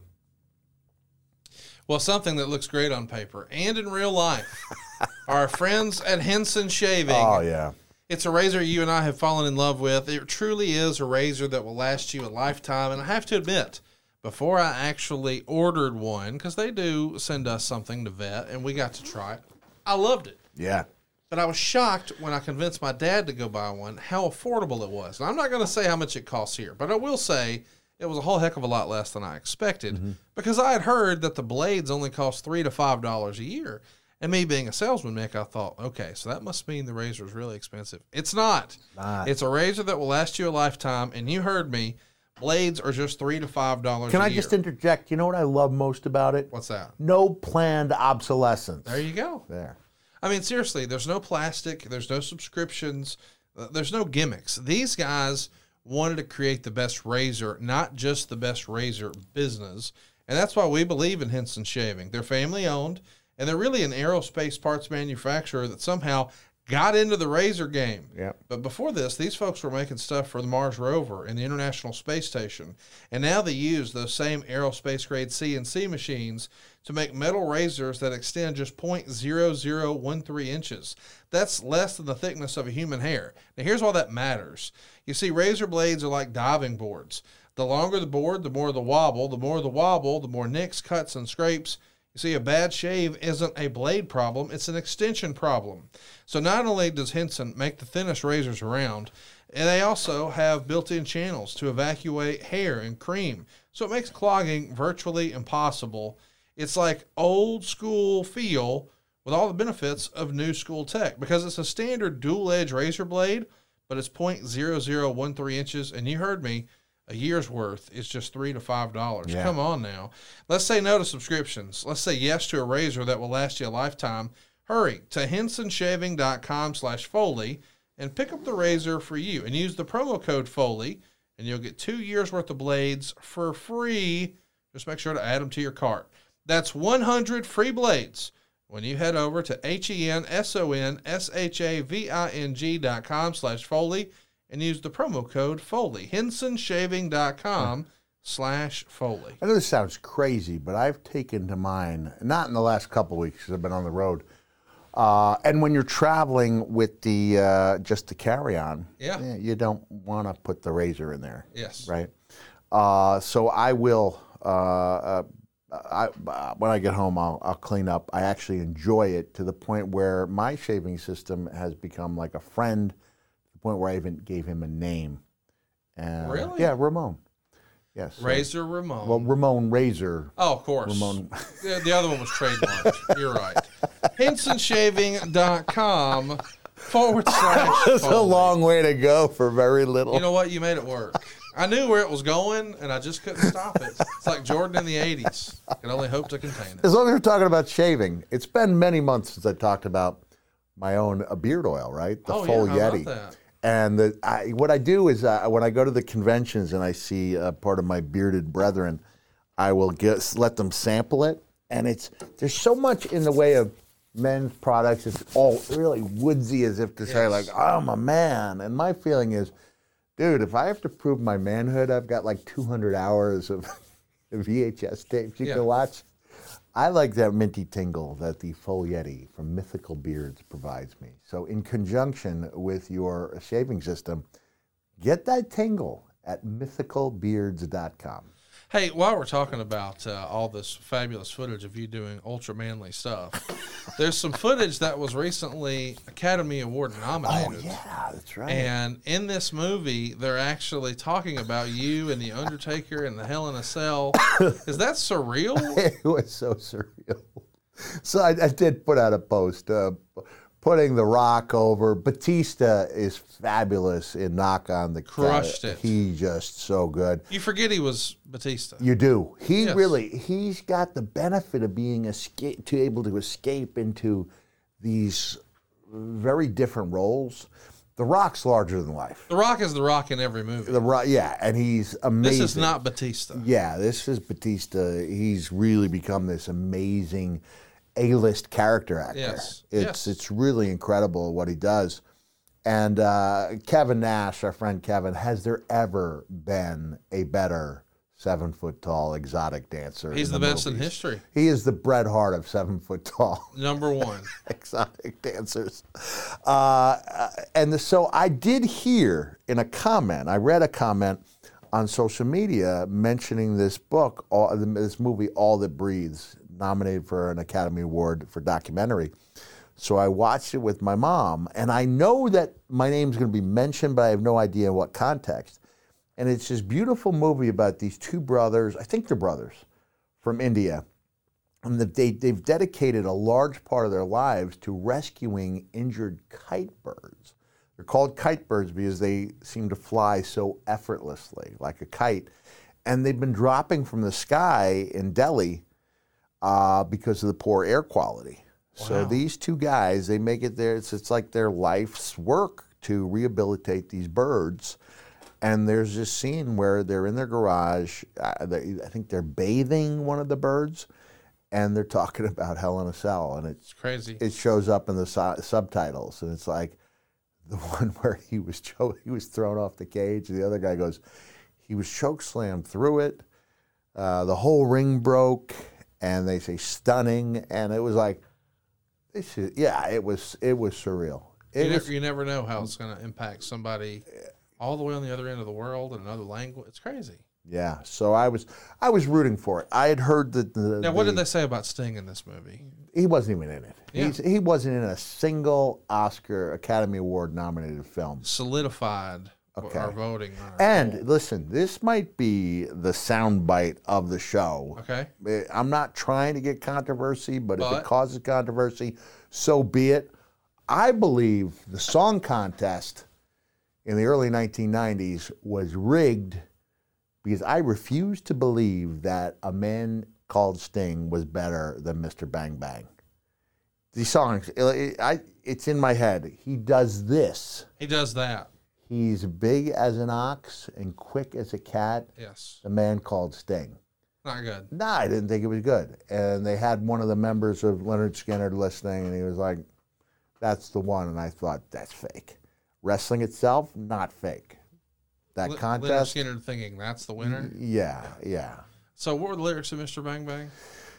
Well, something that looks great on paper and in real life. *laughs* Our friends at Henson Shaving. Oh yeah. It's a razor you and I have fallen in love with. It truly is a razor that will last you a lifetime. And I have to admit, before I actually ordered one, because they do send us something to vet and we got to try it, I loved it. Yeah. But I was shocked when I convinced my dad to go buy one how affordable it was. And I'm not going to say how much it costs here, but I will say it was a whole heck of a lot less than I expected because I had heard that the blades only cost three to five dollars a year. And me being a salesman, Mick, I thought, okay, so that must mean the razor is really expensive. It's not. Not. It's a razor that will last you a lifetime. And you heard me, blades are just three to five dollars. Can I year. just interject? You know what I love most about it? What's that? No planned obsolescence. There you go. There. I mean, seriously, there's no plastic, there's no subscriptions, uh, there's no gimmicks. These guys wanted to create the best razor, not just the best razor business. And that's why we believe in Henson Shaving. They're family owned, and they're really an aerospace parts manufacturer that somehow got into the razor game. Yep. But before this, these folks were making stuff for the Mars rover and the International Space Station. And now they use those same aerospace grade CNC machines to make metal razors that extend just 0.0013 inches. That's less than the thickness of a human hair. Now, here's why that matters. You see, razor blades are like diving boards. The longer the board, the more the wobble. The more the wobble, the more nicks, cuts, and scrapes. See, a bad shave isn't a blade problem, it's an extension problem. So not only does Henson make the thinnest razors around, and they also have built-in channels to evacuate hair and cream. So it makes clogging virtually impossible. It's like old school feel with all the benefits of new school tech because it's a standard dual edge razor blade, but it's 0.0013 inches. And you heard me, a year's worth is just three to five dollars. Yeah. Come on now. Let's say no to subscriptions. Let's say yes to a razor that will last you a lifetime. Hurry to hensonshaving.com slash Foley and pick up the razor for you and use the promo code Foley and you'll get two years worth of blades for free. Just make sure to add them to your cart. That's 100 free blades when you head over to H-E-N-S-O-N-S-H-A-V-I-N-G dot com slash Foley and use the promo code Foley. HensonShaving.com slash Foley. I know this sounds crazy, but I've taken to mine, not in the last couple of weeks because I've been on the road. Uh, and when you're traveling with the uh, just the carry on, Yeah. you don't want to put the razor in there. Yes. Right. Uh, so I will. Uh, uh, I, uh, when I get home, I'll, I'll clean up. I actually enjoy it to the point where my shaving system has become like a friend, the point where I even gave him a name. And, Really? Yeah, Ramon. Yes. Razor Ramon. well, Ramon Razor. Oh, of course. Ramon. *laughs* The, the other one was trademarked. You're right. HensonShaving.com forward *laughs* slash. It's a long way to go for very little. You know what? You made it work. I knew where it was going, and I just couldn't stop it. It's like Jordan in the '80s. I Can only hope to contain it. as long as we're talking about shaving, it's been many months since I talked about my own uh, beard oil, right? The Oh, yeah, full about Yeti. And the, I, what I do is uh, when I go to the conventions and I see uh, part of my bearded brethren, I will get, let them sample it. And it's there's so much in the way of men's products. It's all really woodsy, as if to say like I'm a man. And my feeling is, dude, if I have to prove my manhood, I've got like 200 hours of *laughs* VHS tapes you Yeah. can watch. I like that minty tingle that the Full Yeti from Mythical Beards provides me. So, in conjunction with your shaving system, get that tingle at mythicalbeards.com. Hey, while we're talking about uh, all this fabulous footage of you doing ultra manly stuff, *laughs* there's some footage that was recently Academy Award nominated. Oh yeah, that's right. And in this movie, they're actually talking about you and the Undertaker and the Hell in a Cell. Is that surreal? *laughs* it was so surreal. So I, I did put out a post uh, putting The Rock over. Batista is fabulous in Knock on the Crushed it. He just so good. You forget he was Batista. You do. He Yes. really he's got the benefit of being escape to able to escape into these very different roles. The Rock's larger than life. The Rock is the Rock in every movie. The Rock, yeah, and he's amazing. This is not Batista. Yeah, this is Batista. He's really become this amazing A-list character actor. Yes, It's yes. it's really incredible what he does. And uh, Kevin Nash, our friend Kevin, has there ever been a better seven foot tall exotic dancer? He's in the best in history. He is the Bret Hart of seven foot tall *laughs* Number one. *laughs* exotic dancers. Uh, uh, and the, so I did hear in a comment, I read a comment on social media mentioning this book, all, this movie, All That Breathes, nominated for an Academy Award for documentary. So I watched it with my mom, and I know that my name's going to be mentioned, but I have no idea in what context. And it's this beautiful movie about these two brothers, I think they're brothers, from India and they, they've dedicated a large part of their lives to rescuing injured kite birds. They're called kite birds because they seem to fly so effortlessly, like a kite. And they've been dropping from the sky in Delhi uh, because of the poor air quality. So these two guys, they make it there. It's, it's like their life's work to rehabilitate these birds. And there's this scene where they're in their garage. Uh, they, I think they're bathing one of the birds, and they're talking *laughs* about Hell in a Cell, and it's crazy. It shows up in the su- subtitles, and it's like the *laughs* one where he was cho- he was thrown off the cage, and the other guy goes, he was choke slammed through it. Uh, the whole ring broke, and they say stunning, and it was like, this is, yeah, it was it was surreal. It you, was, never, you never know how it's going to impact somebody all the way on the other end of the world in another language. It's crazy. yeah. So I was I was rooting for it. I had heard that the Now, what the- did they say about Sting in this movie? He wasn't even in it. Yeah. He's, he wasn't in a single Oscar Academy Award nominated film. Solidified Okay. our voting. on And poll. listen, this might be the soundbite of the show. Okay. Eh, I'm not trying to get controversy, but, if it causes controversy, so be it. I believe the song contest in the early 1990s was rigged because I refuse to believe that a man called Sting was better than Mr. Bang Bang. These songs, it- I, it's in my head. He does this. he does that. He's big as an ox and quick as a cat. Yes. A man called Sting. Not good. No, I didn't think it was good. And they had one of the members of Lynyrd Skynyrd listening, and he was like, "That's the one." And I thought, "That's fake." Wrestling itself, not fake. That Li- Lynyrd Skynyrd thinking that's the winner. yeah, yeah. So, what were the lyrics of Mr. Bang Bang?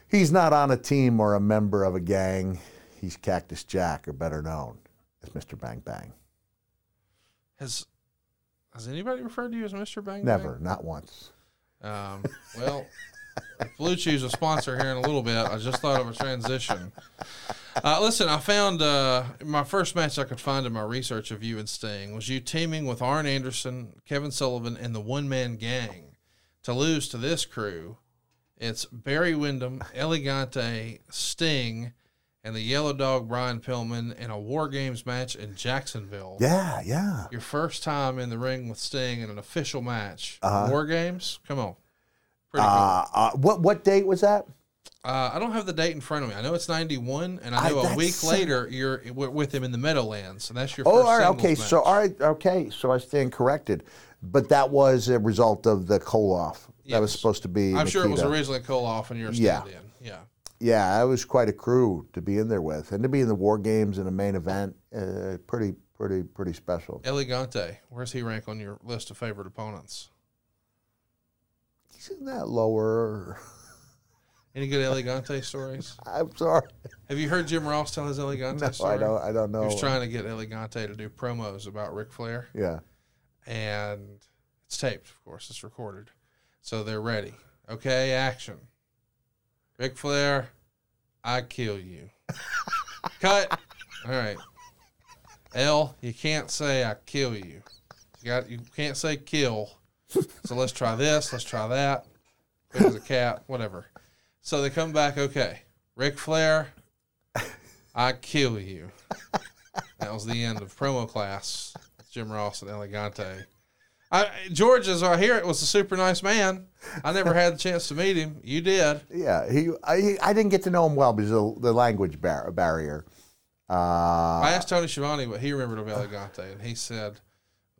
He's not on a team or a member of a gang. He's Cactus Jack, or better known as Mr. Bang Bang. Has Has anybody referred to you as Mr. Bang? Never, not once. Um, well, BlueChew's a sponsor here in a little bit. I just thought of a transition. Uh, listen, I found uh, my first match I could find in my research of you and Sting was you teaming with Arn Anderson, Kevin Sullivan, and the One Man Gang to lose to this crew. It's Barry Windham, El Gigante, Sting, and the Yellow Dog Brian Pillman in a War Games match in Jacksonville. Yeah, yeah. Your first time in the ring with Sting in an official match. Uh-huh. War Games? Come on. Pretty cool. Uh, uh, what what date was that? Uh, I don't have the date in front of me. I know it's 91, and I I- know a week later you're w- with him in the Meadowlands, and that's your Oh, first all right, okay. match. So, all right, okay. So I stand corrected, but that was a result of the Koloff. That was supposed to be. I'm sure it was Nikita. originally Koloff, and you're Yeah. Yeah. Yeah, I was quite a crew to be in there with, and to be in the War Games in a main event, uh, pretty, pretty, pretty special. El Gigante, where's he rank on your list of favorite opponents? He's in that lower. *laughs* Any good El Gigante stories? I'm sorry. Have you heard Jim Ross tell his El Gigante No, story? I don't. I don't know. He was trying to get El Gigante to do promos about Ric Flair. Yeah. and it's taped, of course, it's recorded. So they're ready. Okay, action. Ric Flair, I kill you. Cut. All right. L, you can't say I kill you. You got you can't say kill. So let's try this. Let's try that. As a cat. Whatever. So they come back. Okay, Ric Flair, I kill you. That was the end of promo class. Jim Ross and El Gigante. I, George, as I hear it, was a super nice man. I never had the chance to meet him. You did. Yeah, he I, he- I didn't get to know him well because of the language bar- barrier. Uh, I asked Tony Schiavone what he remembered of El Gigante, and he said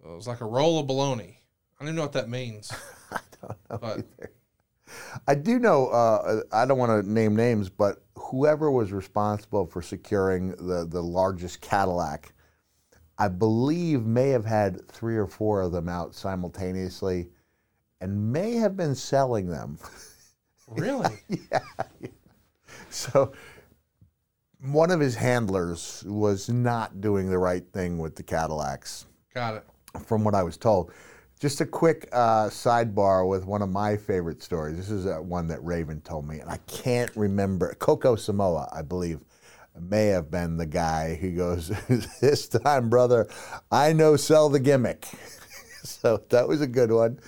it was like a roll of bologna. I don't even know what that means. *laughs* I don't know. But I do know. Uh, I don't want to name names, but whoever was responsible for securing the the largest Cadillac, I believe may have had three or four of them out simultaneously, and may have been selling them. *laughs* really, *laughs* Yeah. So one of his handlers was not doing the right thing with the Cadillacs, got it. from what I was told. Just a quick uh, sidebar with one of my favorite stories. This is uh, one that Raven told me, and I can't remember. Coco Samoa, I believe, may have been the guy. who goes, *laughs* "This time, brother, I know sell the gimmick." *laughs* so that was a good one.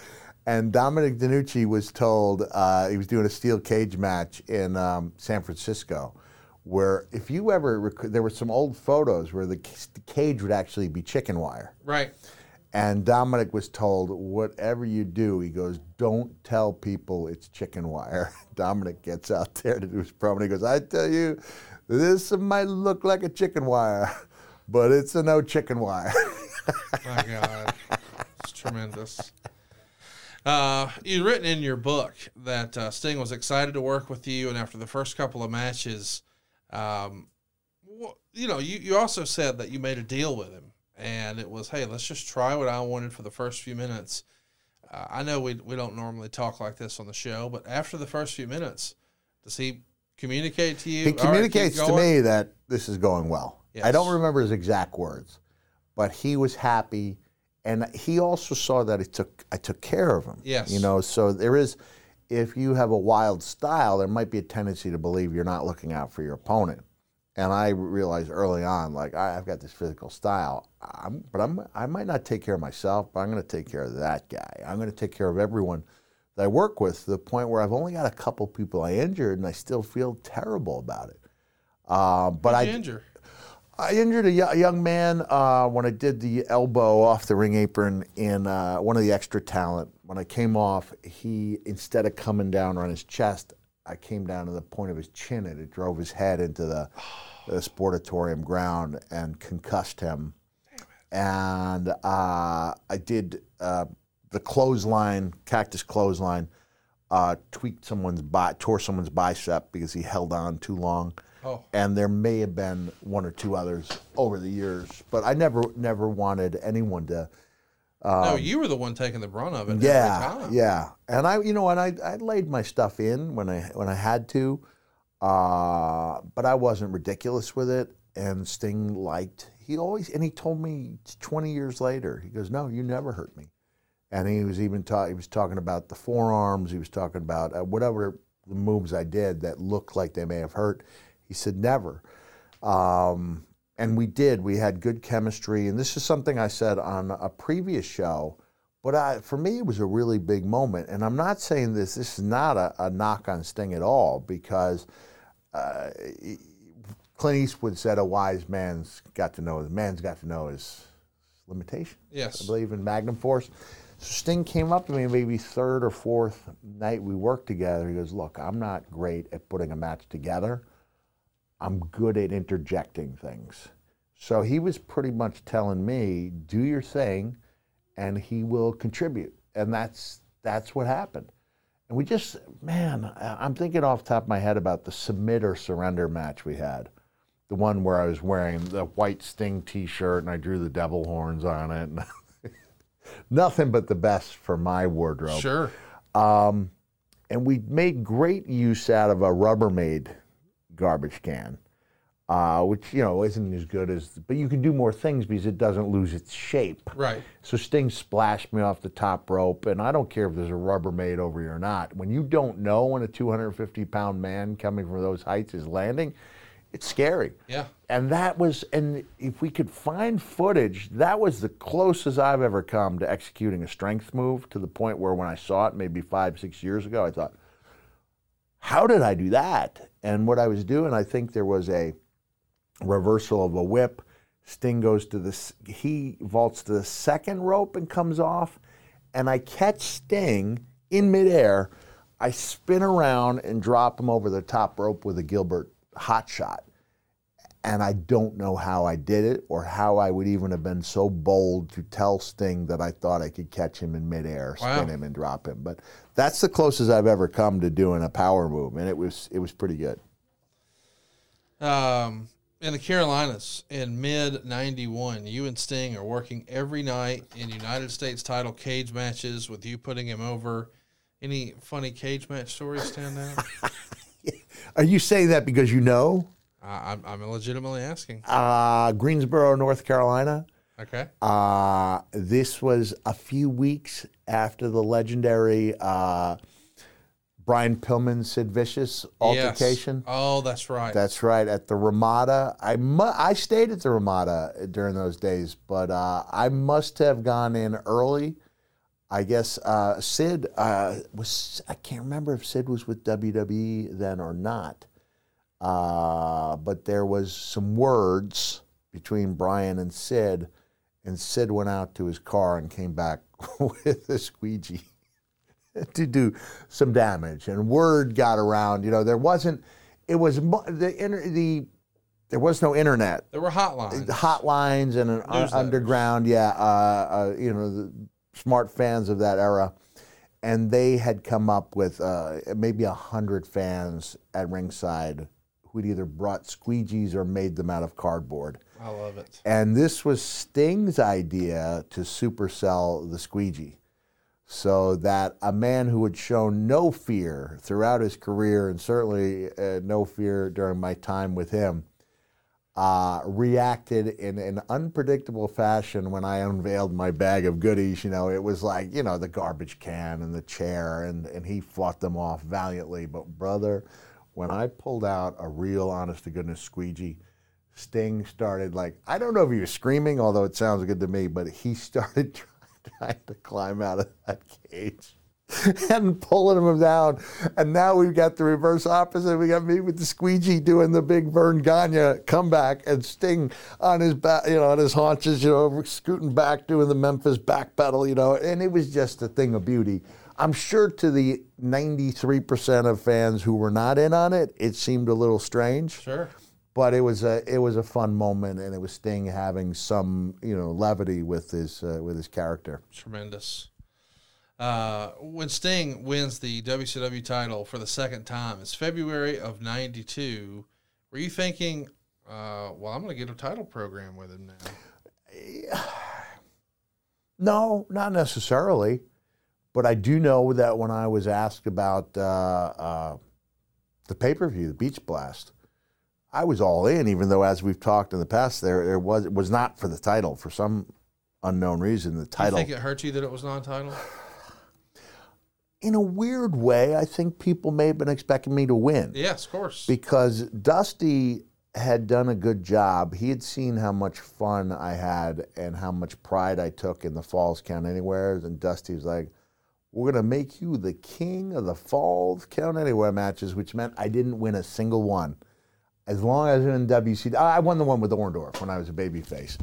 And Dominic DeNucci was told uh, he was doing a steel cage match in um, San Francisco, where if you ever rec- there were some old photos where the, c- the cage would actually be chicken wire. Right. And Dominic was told, whatever you do, he goes, don't tell people it's chicken wire. *laughs* Dominic gets out there to do his promo. and He goes, I tell you, this might look like a chicken wire, *laughs* but it's a no chicken wire. *laughs* My God, it's tremendous. Uh, you'd written in your book that uh, Sting was excited to work with you, and after the first couple of matches, um, you know, you, you also said that you made a deal with him, and it was, hey, let's just try what I wanted for the first few minutes. Uh, I know we we don't normally talk like this on the show, but after the first few minutes, does he communicate to you? he "All right, communicates to me that this is going well. I don't remember his exact words, but he was happy, and he also saw that I took I took care of him. Yes. you know. So there is, if you have a wild style, there might be a tendency to believe you're not looking out for your opponent. And I realized early on, like I, I've got this physical style, I'm, but I'm I might not take care of myself, but I'm going to take care of that guy. I'm going to take care of everyone that I work with to the point where I've only got a couple people I injured, and I still feel terrible about it. Uh, but I injure? I injured a, young man uh, when I did the elbow off the ring apron in uh, one of the extra talent. When I came off, he instead of coming down on his chest, I came down to the point of his chin, and it drove his head into the, the sportatorium ground and concussed him. And uh, I did uh, the clothesline, cactus clothesline, uh, tweaked someone's bi- tore someone's bicep because he held on too long Oh. and there may have been one or two others over the years, but I never never wanted anyone to. no, you were the one taking the brunt of it. Um, Yeah, yeah, and I, you know, and I, I laid my stuff in when I when I had to, uh, but I wasn't ridiculous with it. And Sting liked. He always and he told me twenty years later. He goes, "No, you never hurt me." And he was even ta- he was talking about the forearms. He was talking about uh, whatever the moves I did that looked like they may have hurt. He said, "Never." Um, and we did. We had good chemistry, and this is something I said on a previous show. But I, for me, it was a really big moment. And I'm not saying this. This is not a, a knock on Sting at all, because uh, Clint Eastwood said, "A wise man's got to know. his man's got to know his limitation." Yes. I believe in Magnum Force. So Sting came up to me maybe third or fourth night we worked together. He goes, "Look, I'm not great at putting a match together. I'm good at interjecting things." So he was pretty much telling me, "Do your thing, and he will contribute." And that's that's what happened. And we just, man, I'm thinking off top of my head about the submit or surrender match we had. The one where I was wearing the white Sting T-shirt and I drew the devil horns on it. *laughs* Nothing but the best for my wardrobe. Sure. Um, and we made great use out of a Rubbermaid garbage can. uh, which you know isn't as good as. But you can do more things because it doesn't lose its shape. Right. So Sting splashed me off the top rope, and I don't care if there's a Rubbermaid over you or not. When you don't know when a 250 pound man coming from those heights is landing, it's scary. Yeah. And that was, and if we could find footage, that was the closest I've ever come to executing a strength move to the point where when I saw it maybe five, six years ago, I thought, how did I do that? And what I was doing, I think there was a reversal of a whip. Sting goes to this, he vaults to the second rope and comes off. And I catch Sting in midair. I spin around and drop him over the top rope with a Gilbert hot shot. And I don't know how I did it or how I would even have been so bold to tell Sting that I thought I could catch him in midair, Wow. spin him and drop him. But that's the closest I've ever come to doing a power move, and it was it was pretty good. Um, in the Carolinas in mid 91, you and Sting are working every night in United States title cage matches with you putting him over. Any funny cage match stories stand out? *laughs* *laughs* Are you saying that because you know I, I'm, I'm legitimately asking. uh, Greensboro, North Carolina? Okay. Uh, this was a few weeks after the legendary uh, Brian Pillman Sid Vicious altercation. Yes. Oh, that's right. That's right at the Ramada. I mu- I stayed at the Ramada during those days, but uh, I must have gone in early. I guess uh, Sid uh, was. I can't remember if Sid was with WWE then or not. Uh, but there was some words between Brian and Sid, and Sid went out to his car and came back *laughs* with a squeegee *laughs* to do some damage. And word got around. You know, there wasn't. It was the inter- the. There was no internet there were hotlines. hotlines and an un- underground, yeah, uh, uh, you know, the smart fans of that era. And they had come up with uh, maybe a hundred fans at ringside who'd either brought squeegees or made them out of cardboard. I love it. And this was Sting's idea to supersell the squeegee. So that a man who had shown no fear throughout his career, and certainly uh, no fear during my time with him, uh, reacted in an unpredictable fashion when I unveiled my bag of goodies. You know, it was like, you know, the garbage can and the chair, and, and he fought them off valiantly. But, brother, when I pulled out a real honest to goodness squeegee, Sting started like, I don't know if he was screaming, although it sounds good to me, but he *laughs* started trying to climb out of that cage *laughs* and pulling him down. And now we've got the reverse opposite. We got me with the squeegee doing the big Verne Gagne comeback and Sting on his back, you know, on his haunches, you know, scooting back, doing the Memphis back pedal, you know, and it was just a thing of beauty. I'm sure to the 93% of fans who were not in on it, it seemed a little strange Sure. but it was a it was a fun moment, and it was Sting having some you know levity with his uh, with his character. Tremendous. Uh, when Sting wins the WCW title for the second time, it's February of '92. Were you thinking, uh, "Well, I'm going to get a title program with him now"? *sighs* No, not necessarily, but I do know that when I was asked about uh, uh, the pay per view, the Beach Blast, I was all in. Even though, as we've talked in the past, there there was it was not for the title for some unknown reason. The title, you think it hurt you that it was non-title? In a weird way, I think people may have been expecting me to win. Yes, of course. because Dusty had done a good job. He had seen how much fun I had and how much pride I took in the Falls Count Anywhere. And Dusty was like, We're going to make you the king of the Falls Count Anywhere matches, which meant I didn't win a single one. As long as I'm in WC, I won the one with Orndorff when I was a babyface.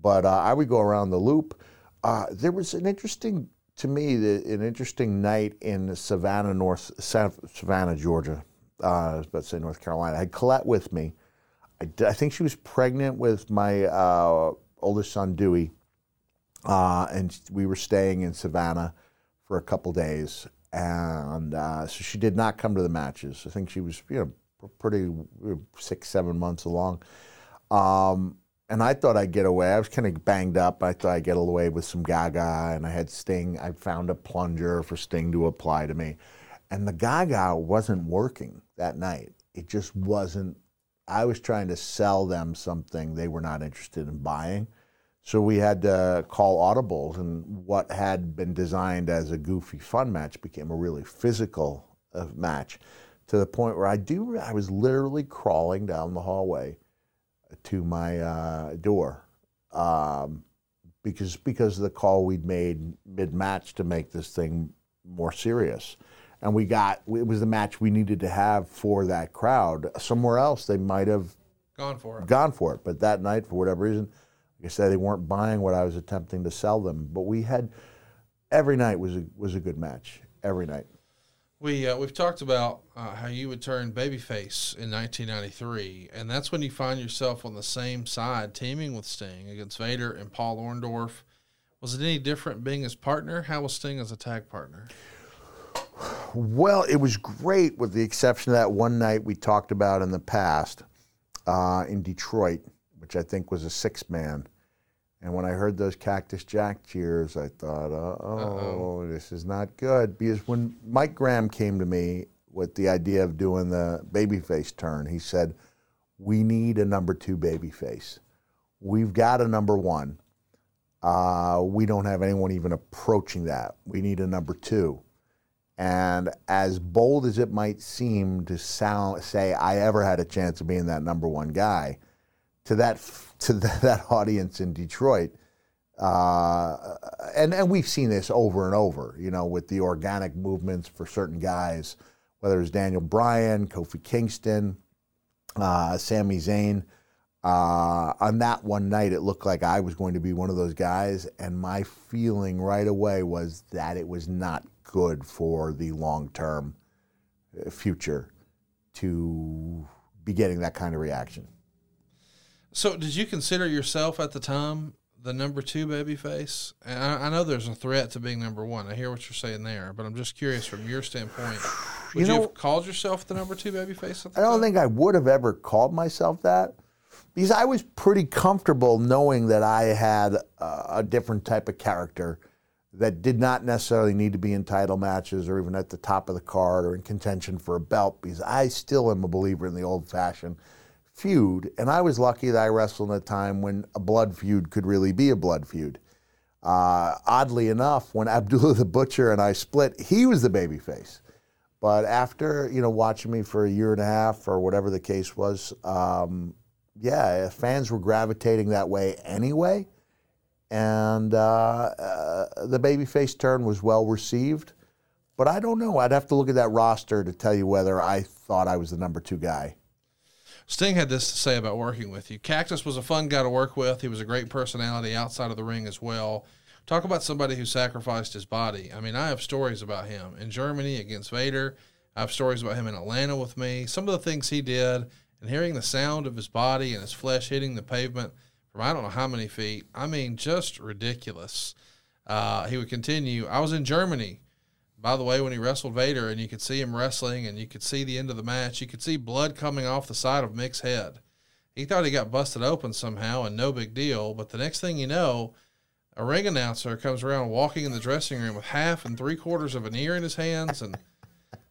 But uh, I would go around the loop. Uh, there was an interesting, to me, the, an interesting night in Savannah, North Savannah, Georgia. Uh, I was about to say North Carolina. I had Colette with me. I, think she was pregnant with my uh, oldest son Dewey, uh, and we were staying in Savannah for a couple days, and uh, so she did not come to the matches. I think she was, you know, pretty six, seven months along. Um, and I thought I'd get away. I was kind of banged up. I thought I'd get away with some Gaga, and I had Sting. I found a plunger for Sting to apply to me, and the Gaga wasn't working that night. It just wasn't. I was trying to sell them something they were not interested in buying. So we had to call audibles, and what had been designed as a goofy fun match became a really physical uh, match, to the point where I do I was literally crawling down the hallway to my uh, door um, because because of the call we'd made mid match to make this thing more serious, and we got it was the match we needed to have for that crowd. Somewhere else they might have Gone for it. gone for it, but that night for whatever reason, like I said, they weren't buying what I was attempting to sell them. But we had every night was a, was a good match every night. We uh, we've talked about uh, how you would turn babyface in 1993, and that's when you find yourself on the same side, teaming with Sting against Vader and Paul Orndorff. Was it any different being his partner? How was Sting as a tag partner? Well, it was great, with the exception of that one night we talked about in the past uh, in Detroit, which I think was a six man. And when I heard those Cactus Jack cheers, I thought, oh, this is not good. Because when Mike Graham came to me with the idea of doing the babyface turn, he said, We need a number two babyface. We've got a number one. Uh, we don't have anyone even approaching that. We need a number two. And as bold as it might seem to sound, say I ever had a chance of being that number one guy, to that to *laughs* that audience in Detroit, uh, and and we've seen this over and over, you know, with the organic movements for certain guys, whether it's Daniel Bryan, Kofi Kingston, uh, Sami Zayn. Uh, on that one night, it looked like I was going to be one of those guys, and my feeling right away was that it was not good for the long term future to be getting that kind of reaction. So, did you consider yourself at the time the number two babyface? And I, I know there's a threat to being number one. I hear what you're saying there, but I'm just curious from your standpoint. *sighs* Would you, You have called yourself the number two babyface? At the I don't time? think I would have ever called myself that because I was pretty comfortable knowing that I had a, a different type of character that did not necessarily need to be in title matches or even at the top of the card or in contention for a belt because I still am a believer in the old fashioned feud. And I was lucky that I wrestled in a time when a blood feud could really be a blood feud. Uh, oddly enough, when *laughs* Abdullah the Butcher and I split, he was the babyface. But after you know watching me for a year and a half or whatever the case was, um, yeah, fans were gravitating that way anyway, and uh, uh, the babyface turn was well received. But I don't know. I'd have to look at that roster to tell you whether I thought I was the number two guy. Sting had this to say about working with you. Cactus was a fun guy to work with. He was a great personality outside of the ring as well. Talk about somebody who sacrificed his body. I mean, I have stories about him in Germany against Vader. I have stories about him in Atlanta with me. Some of the things he did, and hearing the sound of his body and his flesh hitting the pavement from I don't know how many feet. I mean, just ridiculous. Uh, he would continue. I was in Germany by the way, when he wrestled Vader and you could see him wrestling and you could see the end of the match, you could see blood coming off the side of Mick's head. He thought he got busted open somehow and no big deal. But the next thing you know, a ring announcer comes around walking in the dressing room with half and three quarters of an ear in his hands. And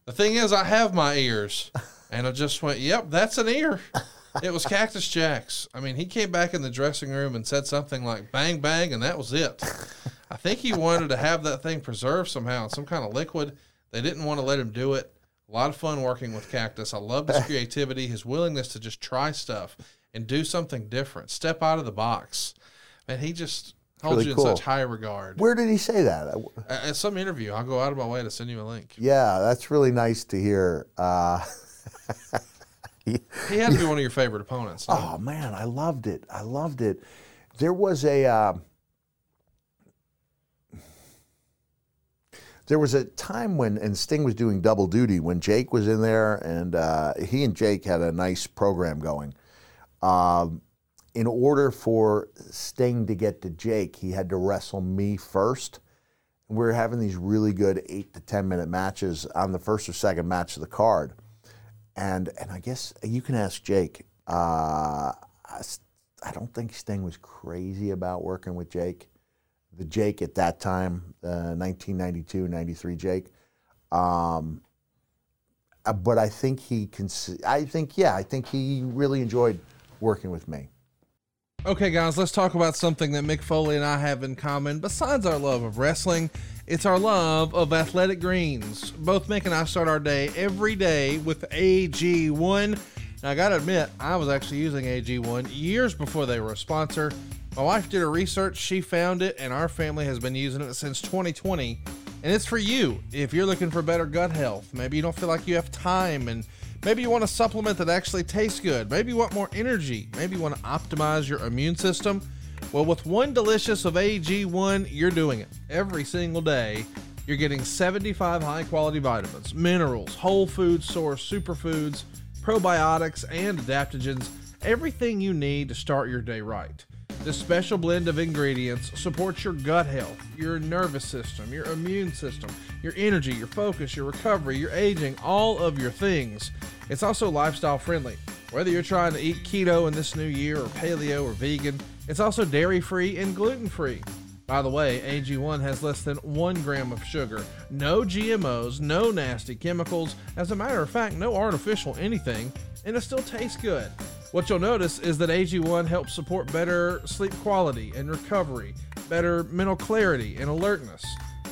the thing is, I have my ears. And I just went, yep, that's an ear. *laughs* It was Cactus Jack's. I mean, he came back in the dressing room and said something like bang, bang, and that was it. I think he wanted to have that thing preserved somehow in some kind of liquid. They didn't want to let him do it. A lot of fun working with Cactus. I love his creativity, his willingness to just try stuff and do something different, step out of the box. And he just holds really you in cool. such high regard. Where did he say that? At at some interview, I'll go out of my way to send you a link. Yeah, that's really nice to hear. Uh, *laughs* He had to be one of your favorite opponents. Oh man, I loved it. I loved it. There was a uh, there was a time when and Sting was doing double duty when Jake was in there, and uh, he and Jake had a nice program going. Um, in order for Sting to get to Jake, he had to wrestle me first. We were having these really good eight to ten minute matches on the first or second match of the card and and I guess you can ask Jake. Uh, I, I don't think Sting was crazy about working with Jake. The Jake at that time, uh, 1992, 93 Jake. Um, uh, but I think he can. I think yeah, I think he really enjoyed working with me. Okay, guys, let's talk about something that Mick Foley and I have in common. Besides our love of wrestling, it's our love of athletic greens. Both Mick and I start our day every day with AG1. Now, I gotta admit, I was actually using AG1 years before they were a sponsor. My wife did her research, she found it, and our family has been using it since 2020. And it's for you if you're looking for better gut health. Maybe you don't feel like you have time and Maybe you want a supplement that actually tastes good. Maybe you want more energy. Maybe you want to optimize your immune system. Well, with one delicious of AG1, you're doing it every single day. You're getting 75 high quality vitamins, minerals, whole food source, superfoods, probiotics, and adaptogens. Everything you need to start your day right. This special blend of ingredients supports your gut health, your nervous system, your immune system, your energy, your focus, your recovery, your aging, all of your things. It's also lifestyle friendly. Whether you're trying to eat keto in this new year or paleo or vegan, it's also dairy free and gluten free. By the way, AG1 has less than one gram of sugar, no GMOs, no nasty chemicals, as a matter of fact, no artificial anything, and it still tastes good. What you'll notice is that AG1 helps support better sleep quality and recovery, better mental clarity and alertness.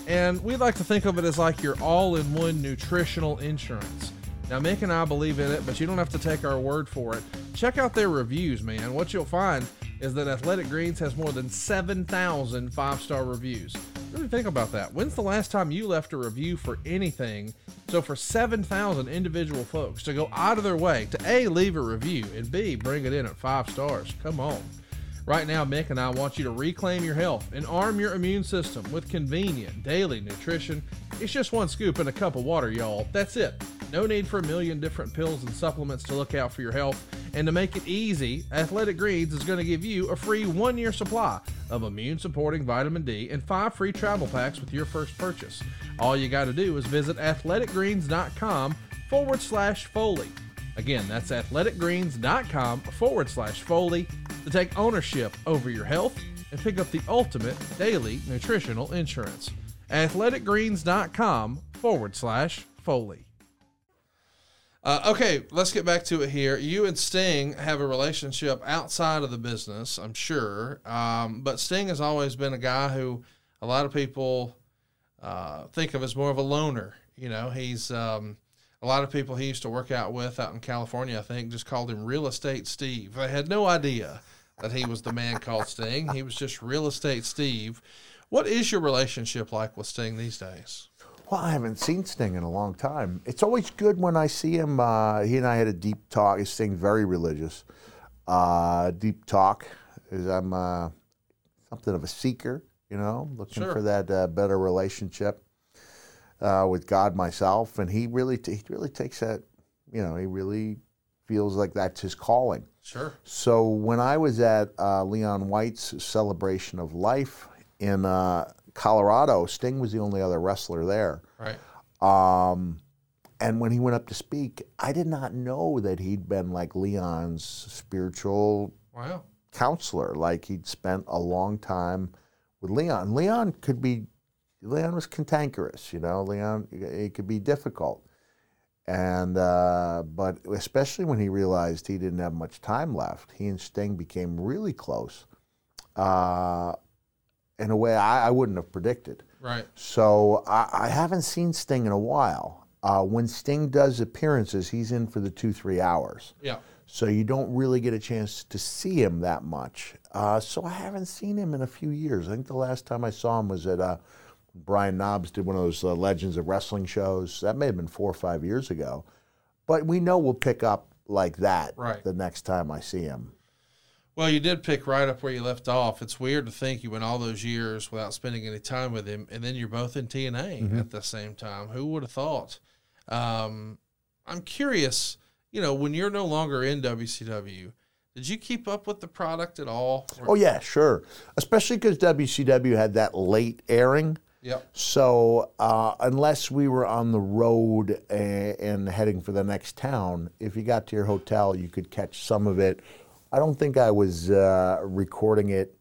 And we like to think of it as like your all in one nutritional insurance. Now, Mick and I believe in it, but you don't have to take our word for it. Check out their reviews, man. What you'll find is that Athletic Greens has more than 7,000 five star reviews. Really think about that. When's the last time you left a review for anything? So, for 7,000 individual folks to go out of their way to A, leave a review, and B, bring it in at five stars, come on. Right now, Mick and I want you to reclaim your health and arm your immune system with convenient daily nutrition. It's just one scoop in a cup of water, y'all. That's it. No need for a million different pills and supplements to look out for your health. And to make it easy, Athletic Greens is going to give you a free one year supply of immune supporting vitamin D and five free travel packs with your first purchase. All you got to do is visit athleticgreens.com forward slash Foley. Again, that's athleticgreens.com forward slash Foley to take ownership over your health and pick up the ultimate daily nutritional insurance. athleticgreens.com forward slash Foley. Uh, okay, let's get back to it here. You and Sting have a relationship outside of the business, I'm sure. Um, but Sting has always been a guy who a lot of people uh, think of as more of a loner. You know, he's um, a lot of people he used to work out with out in California, I think, just called him Real Estate Steve. They had no idea that he was the man called Sting. He was just Real Estate Steve. What is your relationship like with Sting these days? Well, I haven't seen Sting in a long time. It's always good when I see him. Uh, he and I had a deep talk. Sting very religious. Uh, deep talk. Is I'm uh, something of a seeker, you know, looking Sure. for that uh, better relationship uh, with God myself, and he really t- he really takes that. You know, he really feels like that's his calling. Sure. So when I was at uh, Leon White's celebration of life in uh, Colorado, Sting was the only other wrestler there. Right. Um, and when he went up to speak, I did not know that he'd been like Leon's spiritual Wow. counselor. Like he'd spent a long time with Leon. Leon could be, Leon was cantankerous, you know. Leon, it could be difficult, and uh, but especially when he realized he didn't have much time left, he and Sting became really close. Uh, in a way I, I wouldn't have predicted. Right. So I, I haven't seen Sting in a while. Uh, when Sting does appearances, he's in for the two, three hours. Yeah. So you don't really get a chance to see him that much. Uh, so I haven't seen him in a few years. I think the last time I saw him was at uh, Brian Knobbs did one of those uh, Legends of Wrestling shows. That may have been four or five years ago. But we know we'll pick up like that Right. the next time I see him. Well, you did pick right up where you left off. It's weird to think you went all those years without spending any time with him, and then you're both in TNA Mhm. at the same time. Who would have thought? Um, I'm curious. You know, when you're no longer in WCW, did you keep up with the product at all? Or- Oh yeah, sure. Especially because WCW had that late airing. Yep. So uh, unless we were on the road and, and heading for the next town, if you got to your hotel, you could catch some of it. I don't think I was uh, recording it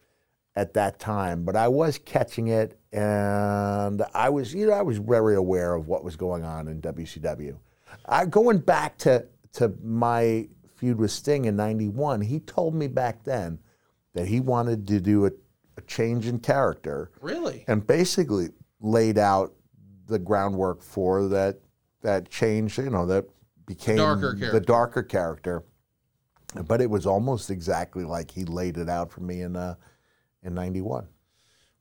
at that time, but I was catching it, and I was, you know, I was very aware of what was going on in WCW. I going back to to my feud with Sting in '91. He told me back then that he wanted to do a, a change in character Really? and basically laid out the groundwork for that that change. You know that became Darker the darker character. But it was almost exactly like he laid it out for me in uh, in '91.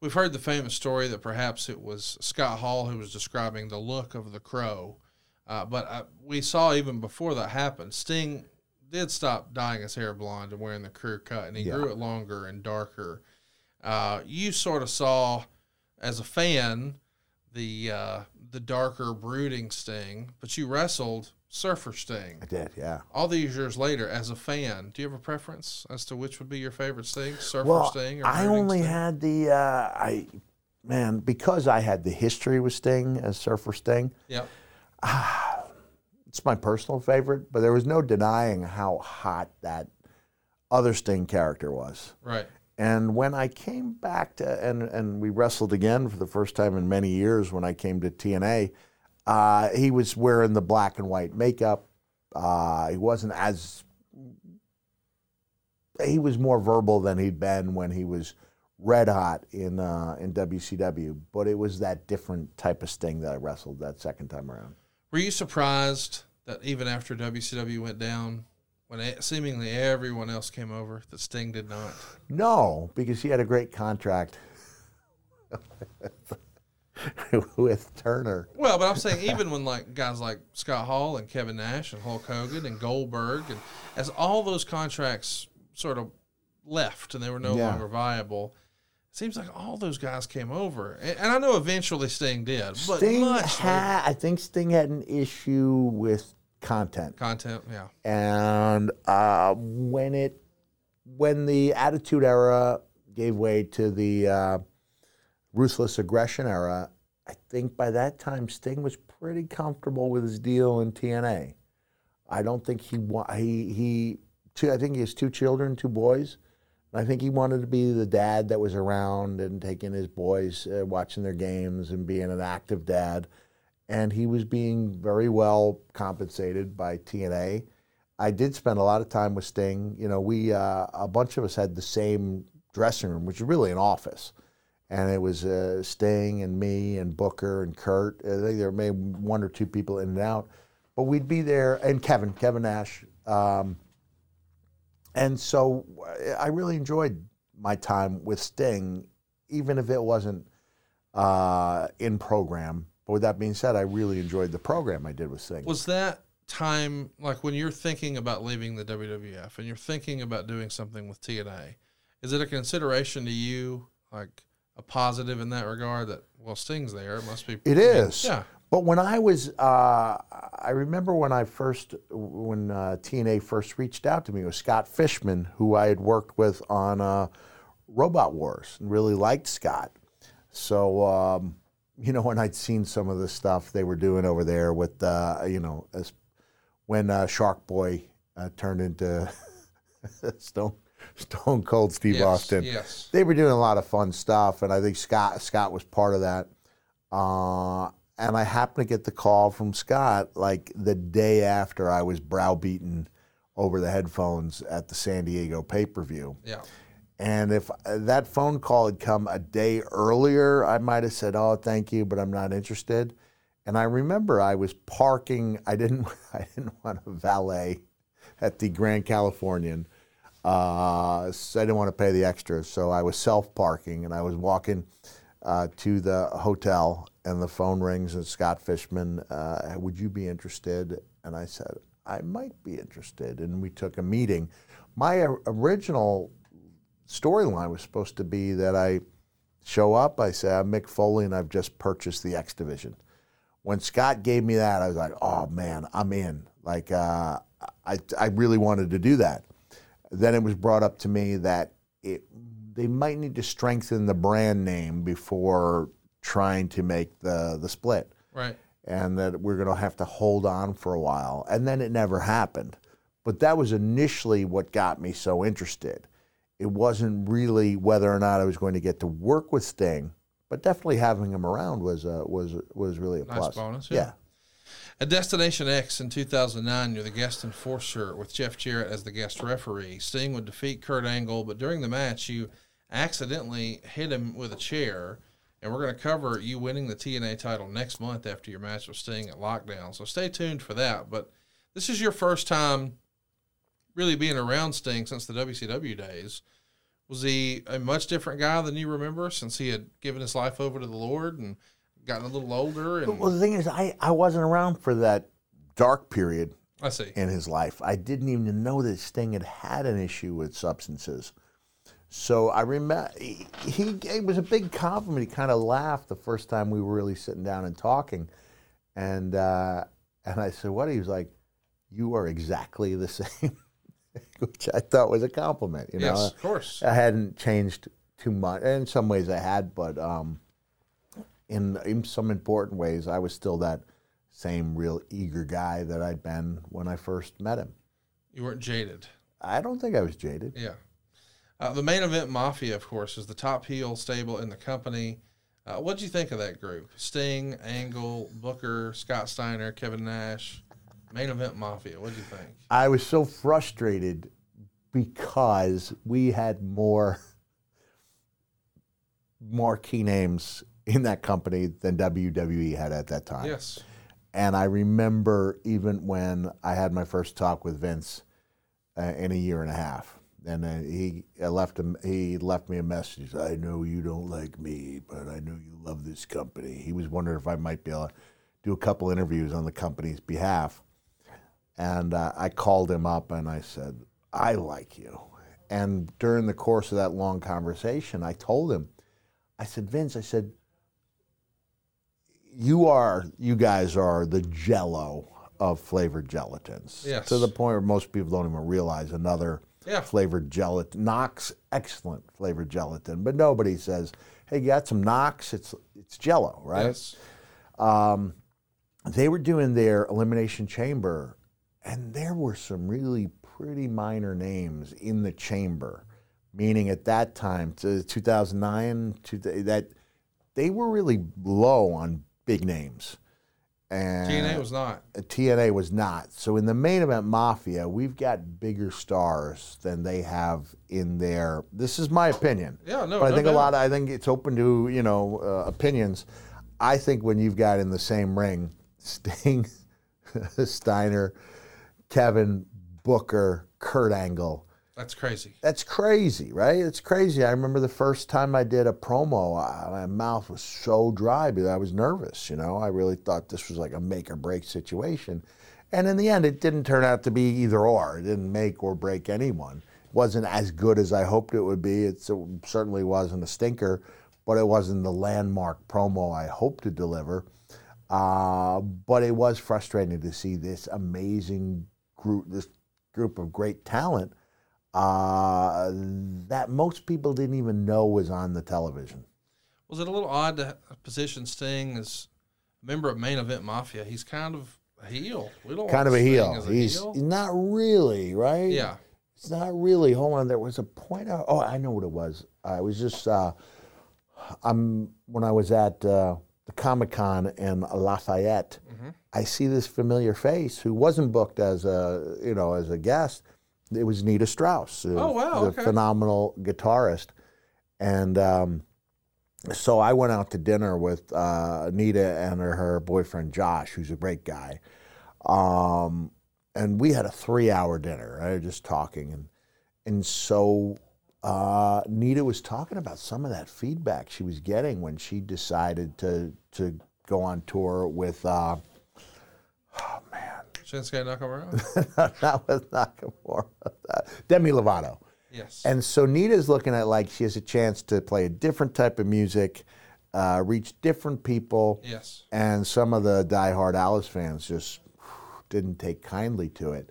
We've heard the famous story that perhaps it was Scott Hall who was describing the look of the crow. Uh, but uh, we saw even before that happened, Sting did stop dyeing his hair blonde and wearing the career cut, and he Yeah. grew it longer and darker. Uh, you sort of saw, as a fan, the uh, the darker, brooding Sting, but you wrestled Surfer Sting. I did, yeah. All these years later, as a fan, do you have a preference as to which would be your favorite Sting, Surfer well, Sting, or I only Sting? had the uh, I man because I had the history with Sting as Surfer Sting. Yep. *sighs* It's my personal favorite, but there was no denying how hot that other Sting character was. Right. And when I came back to and and we wrestled again for the first time in many years when I came to TNA, uh, he was wearing the black and white makeup. Uh, he wasn't as he was more verbal than he'd been when he was red hot in uh, in WCW, but it was that different type of Sting that I wrestled that second time around. Were you surprised that even after WCW went down, when seemingly everyone else came over, that Sting did not? No, because he had a great contract *laughs* with Turner. Well, but I'm saying even when like guys like Scott Hall and Kevin Nash and Hulk Hogan and Goldberg and as all those contracts sort of left and they were no Yeah. longer viable, seems like all those guys came over. And, and I know eventually Sting did, but Sting had, I think Sting had an issue with content. content, yeah. and uh, when it when the attitude era gave way to the uh, ruthless aggression era i think by that time sting was pretty comfortable with his deal in tna i don't think he wa- he he two, i think he has two children two boys i think he wanted to be the dad that was around and taking his boys uh, watching their games and being an active dad and he was being very well compensated by TNA. I did spend a lot of time with Sting. You know, we uh, a bunch of us had the same dressing room, which is really an office, and it was uh, Sting and me and Booker and Kurt. I think there may one or two people in and out, but we'd be there and Kevin, Kevin Nash. Um, and so uh, I really enjoyed my time with Sting, even if it wasn't uh, in program. But with that being said, I really enjoyed the program I did with Sting. Was that time like when you're thinking about leaving the WWF and you're thinking about doing something with TNA? Is it a consideration to you, like a positive in that regard? That well, Sting's there, it must be. It is. Yeah. But when I was, uh, I remember when I first, when uh, TNA first reached out to me, it was Scott Fishman, who I had worked with on uh, Robot Wars and really liked Scott. So, um, you know, when I'd seen some of the stuff they were doing over there with, uh, you know, as, when uh, Shark Boy uh, turned into *laughs* Stone, Stone Cold Steve Yes, Austin, yes. they were doing a lot of fun stuff, and I think Scott Scott was part of that. Uh, and I happened to get the call from Scott like the day after I was browbeaten over the headphones at the San Diego pay per view. Yeah. And if uh, that phone call had come a day earlier, I might have said, "Oh, thank you, but I'm not interested." And I remember I was parking. I didn't. *laughs* I didn't want a valet at the Grand Californian. Uh, so I didn't want to pay the extra, so I was self parking, and I was walking uh, to the hotel, and the phone rings, and Scott Fishman, uh, would you be interested? And I said, I might be interested, and we took a meeting. My original storyline was supposed to be that I show up, I say, I'm Mick Foley, and I've just purchased the X Division. When Scott gave me that, I was like, oh man, I'm in. Like, uh, I, I really wanted to do that. Then it was brought up to me that it, they might need to strengthen the brand name before trying to make the, the split Right. and that we're going to have to hold on for a while. And then it never happened. But that was initially what got me so interested. It wasn't really whether or not I was going to get to work with Sting, but definitely having him around was uh, was was really a Nice plus. bonus, yeah. At Destination X in 2009, you're the guest enforcer with Jeff Jarrett as the guest referee. Sting would defeat Kurt Angle, but during the match, you accidentally hit him with a chair. And we're going to cover you winning the TNA title next month after your match with Sting at Lockdown. So stay tuned for that. But this is your first time really being around Sting since the WCW days. Was he a much different guy than you remember since he had given his life over to the Lord and gotten a little older? And Well, the thing is, I, I wasn't around for that dark period I see. in his life. I didn't even know that Sting had had an issue with substances. So I remember he, he it was a big compliment. He kind of laughed the first time we were really sitting down and talking, and uh, and I said, "What?" He was like, "You are exactly the *laughs* same," *laughs* which I thought was a compliment. You know, Yes, of course. I hadn't changed too much. In some ways, I had, but um, in in some important ways, I was still that same real eager guy that I'd been when I first met him. You weren't jaded. I don't think I was jaded. Yeah. Uh, the main event Mafia, of course, is the top heel stable in the company. Uh, what would you think of that group? Sting, Angle, Booker, Scott Steiner, Kevin Nash. Main event Mafia. What do you think? I was so frustrated because we had more more key names in that company than WWE had at that time. Yes. And I remember even when I had my first talk with Vince uh, in a year and a half, and uh, he left him. He left me a message. I know you don't like me, but I know you love this company. He was wondering if I might be able to do a couple interviews on the company's behalf. And uh, I called him up and I said, I like you. And during the course of that long conversation, I told him, I said, Vince, I said, you are, you guys are the jello of flavored gelatins. Yes. To the point where most people don't even realize another Yeah. flavored gelatin. Knox, excellent flavored gelatin. But nobody says, hey, you got some Knox? It's, it's jello, right? Yes. um, they were doing their elimination chamber, and there were some really pretty minor names in the chamber. Meaning at that time, 2009, that they were really low on big names. And TNA was not. uh, TNA was not. So in the main event Mafia, we've got bigger stars than they have in their. This is my opinion. Yeah, no, But I no think a lot. Of, I think it's open to you know uh, opinions. I think when you've got in the same ring, Sting, *laughs* Steiner, Kevin Booker, Kurt Angle. That's crazy. That's crazy, right? It's crazy. I remember the first time I did a promo, I, my mouth was so dry because I was nervous. You know, I really thought this was like a make or break situation. And in the end, it didn't turn out to be either or. It didn't make or break anyone. It wasn't as good as I hoped it would be. It's, it certainly wasn't a stinker, but it wasn't the landmark promo I hoped to deliver. Uh, but it was frustrating to see this amazing group, this group of great talent uh, that most people didn't even know was on the television. Was it a little odd to position Sting as a member of main event Mafia? He's kind of a heel. We don't kind of a heel. a He's heel. not really, right? Yeah. It's not really. Hold on, there was a point. Out, oh, I know what it was. I was just, uh, I'm when I was at uh, the Comic Con in Lafayette. Mm-hmm. I see this familiar face who wasn't booked as a, you know, as a guest. It was Nita Strauss. Oh, wow, The okay. phenomenal guitarist, and. Um, so I went out to dinner with uh, Nita and her, her boyfriend Josh, who's a great guy, um, and we had a three-hour dinner. Right, just talking, and and so uh, Nita was talking about some of that feedback she was getting when she decided to to go on tour with. Uh, Shinsuke Nakamura. *laughs* not with Nakamura, Demi Lovato. Yes. And so Nita's looking at like she has a chance to play a different type of music, uh, reach different people. Yes. And some of the diehard Alice fans just didn't take kindly to it.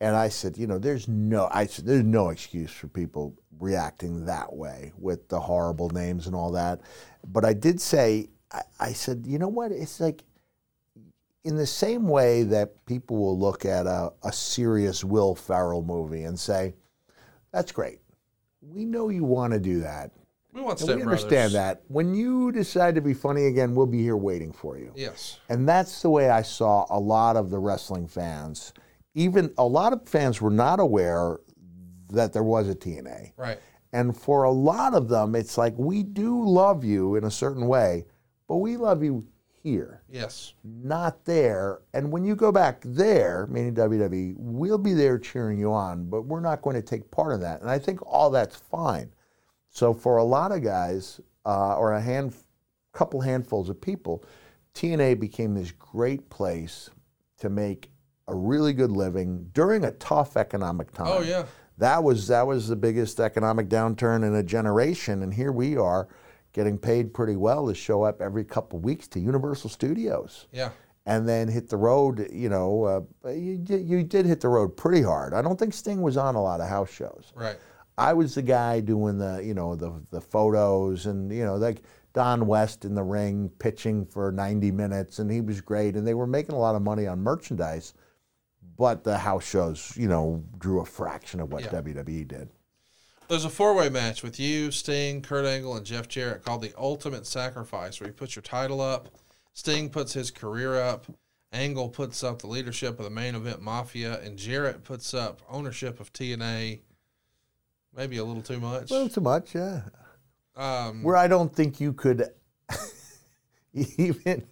And I said, you know, there's no, I said, there's no excuse for people reacting that way with the horrible names and all that. But I did say, I, I said, you know what? It's like in the same way that people will look at a, a serious Will Ferrell movie and say, that's great. We know you want to do that. We want And Step we Brothers. understand that. When you decide to be funny again, we'll be here waiting for you. Yes. And that's the way I saw a lot of the wrestling fans. Even a lot of fans were not aware that there was a TNA. Right. And for a lot of them, it's like, we do love you in a certain way, but we love you here, Yes. not there. And when you go back there, meaning WWE, we'll be there cheering you on, but we're not going to take part in that. And I think all that's fine. So for a lot of guys, uh, or a hand, couple handfuls of people, TNA became this great place to make a really good living during a tough economic time. Oh, yeah. That was that was the biggest economic downturn in a generation, and here we are, getting paid pretty well to show up every couple weeks to Universal Studios Yeah. and then hit the road. You know, uh, you, did- you did hit the road pretty hard. I don't think Sting was on a lot of house shows. Right. I was the guy doing the, you know, the the photos and you know, like Don West in the ring pitching for 90 minutes, and he was great, and they were making a lot of money on merchandise, but the house shows, you know, drew a fraction of what Yeah. WWE did. There's a four way match with you, Sting, Kurt Angle, and Jeff Jarrett called the Ultimate Sacrifice, where you put your title up, Sting puts his career up, Angle puts up the leadership of the main event Mafia, and Jarrett puts up ownership of TNA. Maybe a little too much. A little too much, yeah. Um, Where I don't think you could *laughs* even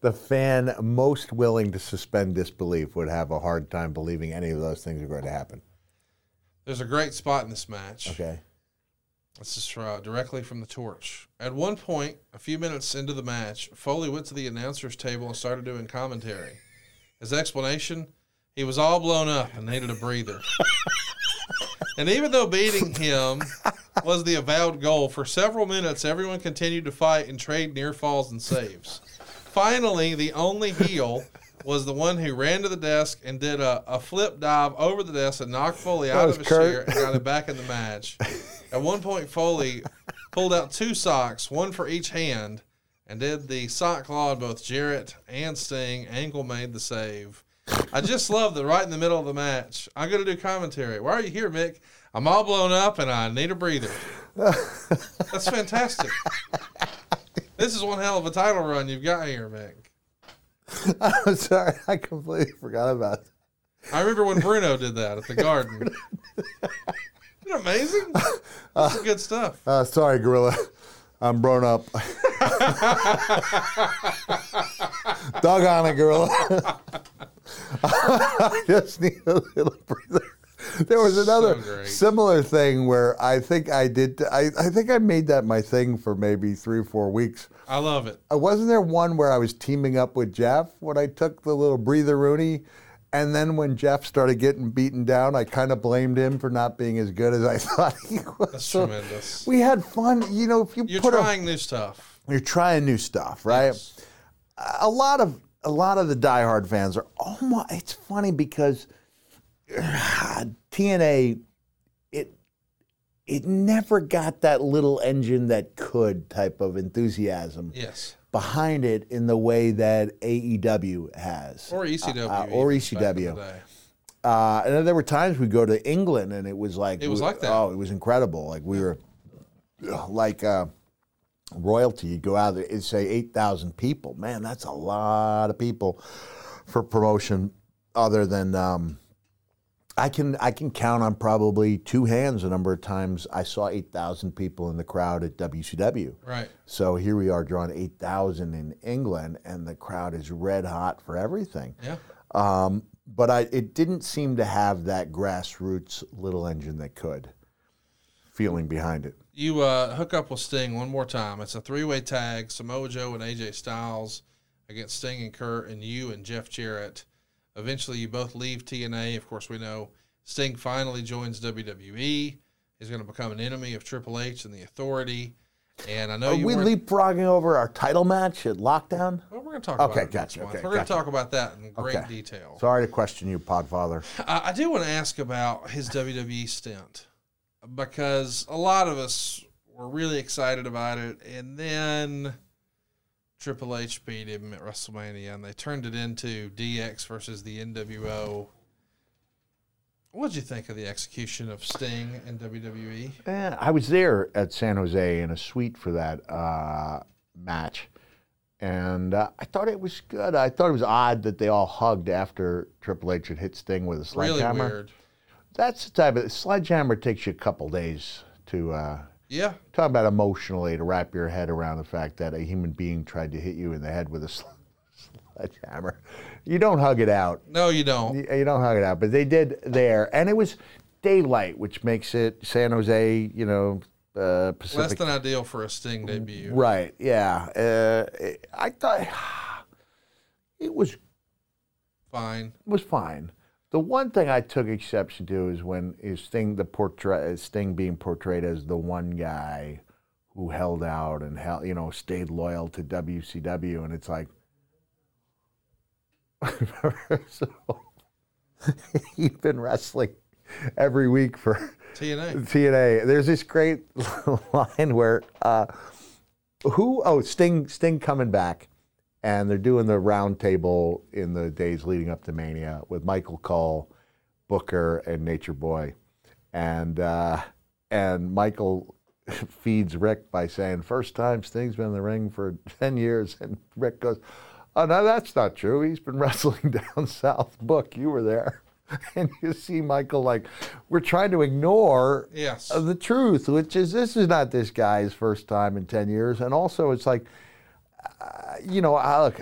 the fan most willing to suspend disbelief would have a hard time believing any of those things are going to happen. There's a great spot in this match. Okay. This is uh, directly from the torch. At one point, a few minutes into the match, Foley went to the announcer's table and started doing commentary. His explanation he was all blown up and needed a breather. *laughs* and even though beating him was the avowed goal, for several minutes, everyone continued to fight and trade near falls and saves. Finally, the only heel was the one who ran to the desk and did a, a flip dive over the desk and knocked Foley out of his Kurt. chair and got him back in the match. *laughs* At one point, Foley pulled out two socks, one for each hand, and did the sock claw on both Jarrett and Sting. Angle made the save. I just love that right in the middle of the match. I'm going to do commentary. Why are you here, Mick? I'm all blown up and I need a breather. That's fantastic. *laughs* This is one hell of a title run you've got here, Mick. *laughs* I'm sorry, I completely forgot about that. I remember when Bruno did that at the Garden. Isn't amazing? This is good stuff. Uh, sorry, Gorilla. I'm grown up. *laughs* Dog on it, Gorilla. *laughs* I just need a little breather. *laughs* There was another great. similar thing where I think I did. I, I think I made that my thing for maybe three or four weeks. I love it. Uh, wasn't there one where I was teaming up with Jeff when I took the little breather Rooney? And then when Jeff started getting beaten down, I kind of blamed him for not being as good as I *laughs* thought he was. That's So tremendous. We had fun. You know, if you You're put a- trying new stuff. you're trying new stuff, right? A lot of a lot of the diehard fans are almost. It's funny because *sighs* TNA, it it never got that little engine that could type of enthusiasm Yes. behind it in the way that AEW has Or ECW. Uh, or in the ECW. Uh, and there were times we'd go to England and it was like It was we- like that. Oh, it was incredible. Like we were like uh, royalty. You'd go out there and say eight thousand people. Man, that's a lot of people for promotion. Other than um, I can I can count on probably two hands the number of times I saw eight thousand people in the crowd at WCW. Right. So here we are drawing eight thousand in England, and the crowd is red hot for everything. Yeah. Um, but I, it didn't seem to have that grassroots little engine that could feeling behind it. You uh, hook up with Sting one more time. It's a three way tag Samoa Joe and AJ Styles against Sting and Kurt, and you and Jeff Jarrett. Eventually, you both leave TNA. Of course, we know Sting finally joins WWE. He's going to become an enemy of Triple H and the Authority. And I know Are you we leapfrogging over our title match at Lockdown? Well, we're going to talk about Okay, next gotcha, okay, we're going to talk about that in great Okay. detail. Sorry to question you, Podfather. I, I do want to ask about his WWE stint because a lot of us were really excited about it, and then Triple H beat him at WrestleMania, and they turned it into DX versus the NWO. What'd you think of the execution of Sting in WWE? Eh, I was there at San Jose in a suite for that uh, match, and uh, I thought it was good. I thought it was odd that they all hugged after Triple H had hit Sting with a sledgehammer. Really weird. That's the type of sledgehammer takes you a couple days to uh, Yeah. talk about emotionally to wrap your head around the fact that a human being tried to hit you in the head with a *laughs* sl- sledgehammer. You don't hug it out. No, you don't. You, you don't hug it out, but they did there, and it was daylight, which makes it San Jose, you know, uh, Less than ideal for a Sting debut. right? Yeah, uh, I thought *sighs* it was Fine. It was fine. The one thing I took exception to is when is Sting the portray Sting being portrayed as the one guy who held out and held, you know, stayed loyal to WCW, and it's like, *laughs* so *laughs* he's been wrestling every week for TNA. TNA. There's this great *laughs* line where uh, who? Oh, Sting. Sting coming back, and they're doing the round table in the days leading up to Mania with Michael Cole, Booker, and Nature Boy, and uh, and Michael *laughs* feeds Ric by saying, first time Sting's been in the ring for *laughs* 10 years. And Ric goes, oh, no, that's not true. He's been *laughs* wrestling down south. Book, you were there. And you see Michael like, we're trying to ignore Yes. the truth, which is this is not this guy's first time in 10 years. And also, it's like, uh, you know, I look,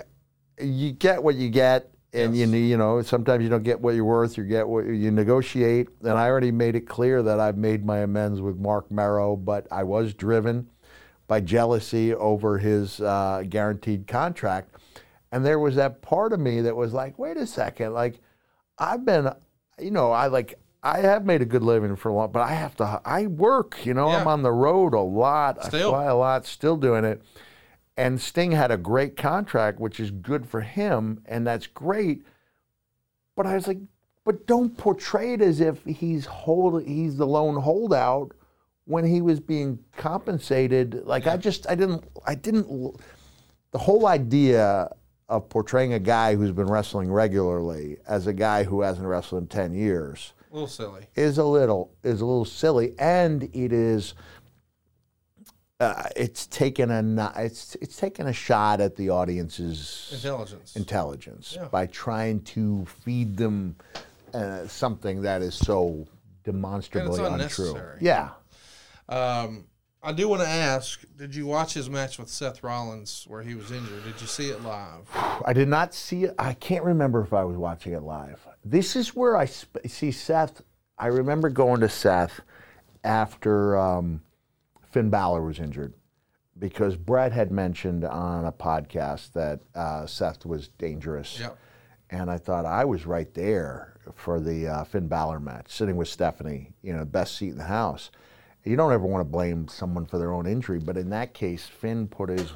you get what you get, and you you know sometimes you don't get what you're worth. You get what you negotiate. And I already made it clear that I've made my amends with Marc Mero, but I was driven by jealousy over his uh, guaranteed contract. And there was that part of me that was like, wait a second, like I've been, you know, I like. I have made a good living for a long, but I have to. I work, you know. I'm on the road a lot. Still. I fly a lot. Still doing it. And Sting had a great contract, which is good for him, and that's great. But I was like, but don't portray it as if he's hold, he's the lone holdout when he was being compensated. Like I just, I didn't, I didn't. The whole idea of portraying a guy who's been wrestling regularly as a guy who hasn't wrestled in ten years A little silly. is a little is a little silly, and it is. Uh, it's taken a it's it's taken a shot at the audience's Intelligence. intelligence Yeah. by trying to feed them uh, something that is so demonstrably untrue. Yeah, Um, I do want to ask: Did you watch his match with Seth Rollins where he was injured? Did you see it live? I did not see it. I can't remember if I was watching it live. This is where I sp- see Seth. I remember going to Seth after um, Finn Balor was injured because Bret had mentioned on a podcast that uh, Seth was dangerous. Yep. And I thought I was right there for the uh, Finn Balor match, sitting with Stephanie, you know, the best seat in the house. You don't ever want to blame someone for their own injury, but in that case, Finn put his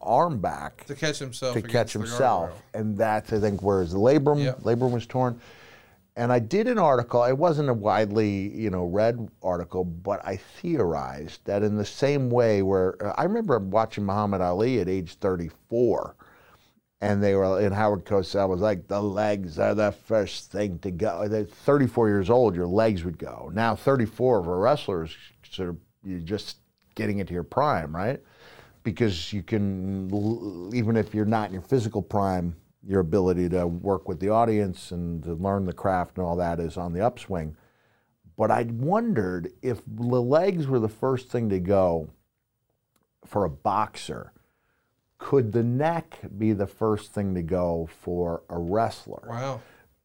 arm back To catch himself. to catch himself, and that's I think where his labrum Yep. labrum was torn. And I did an article. It wasn't a widely you know read article, but I theorized that in the same way where uh, I remember watching Muhammad Ali at age 34, and they were and Howard Cosell was like, the legs are the first thing to go. They're 34 years old, your legs would go. Now 34 of a wrestler is sort of you're just getting into your prime, right? Because you can, even if you're not in your physical prime, your ability to work with the audience and to learn the craft and all that is on the upswing. But I wondered if the legs were the first thing to go for a boxer, could the neck be the first thing to go for a wrestler? Wow.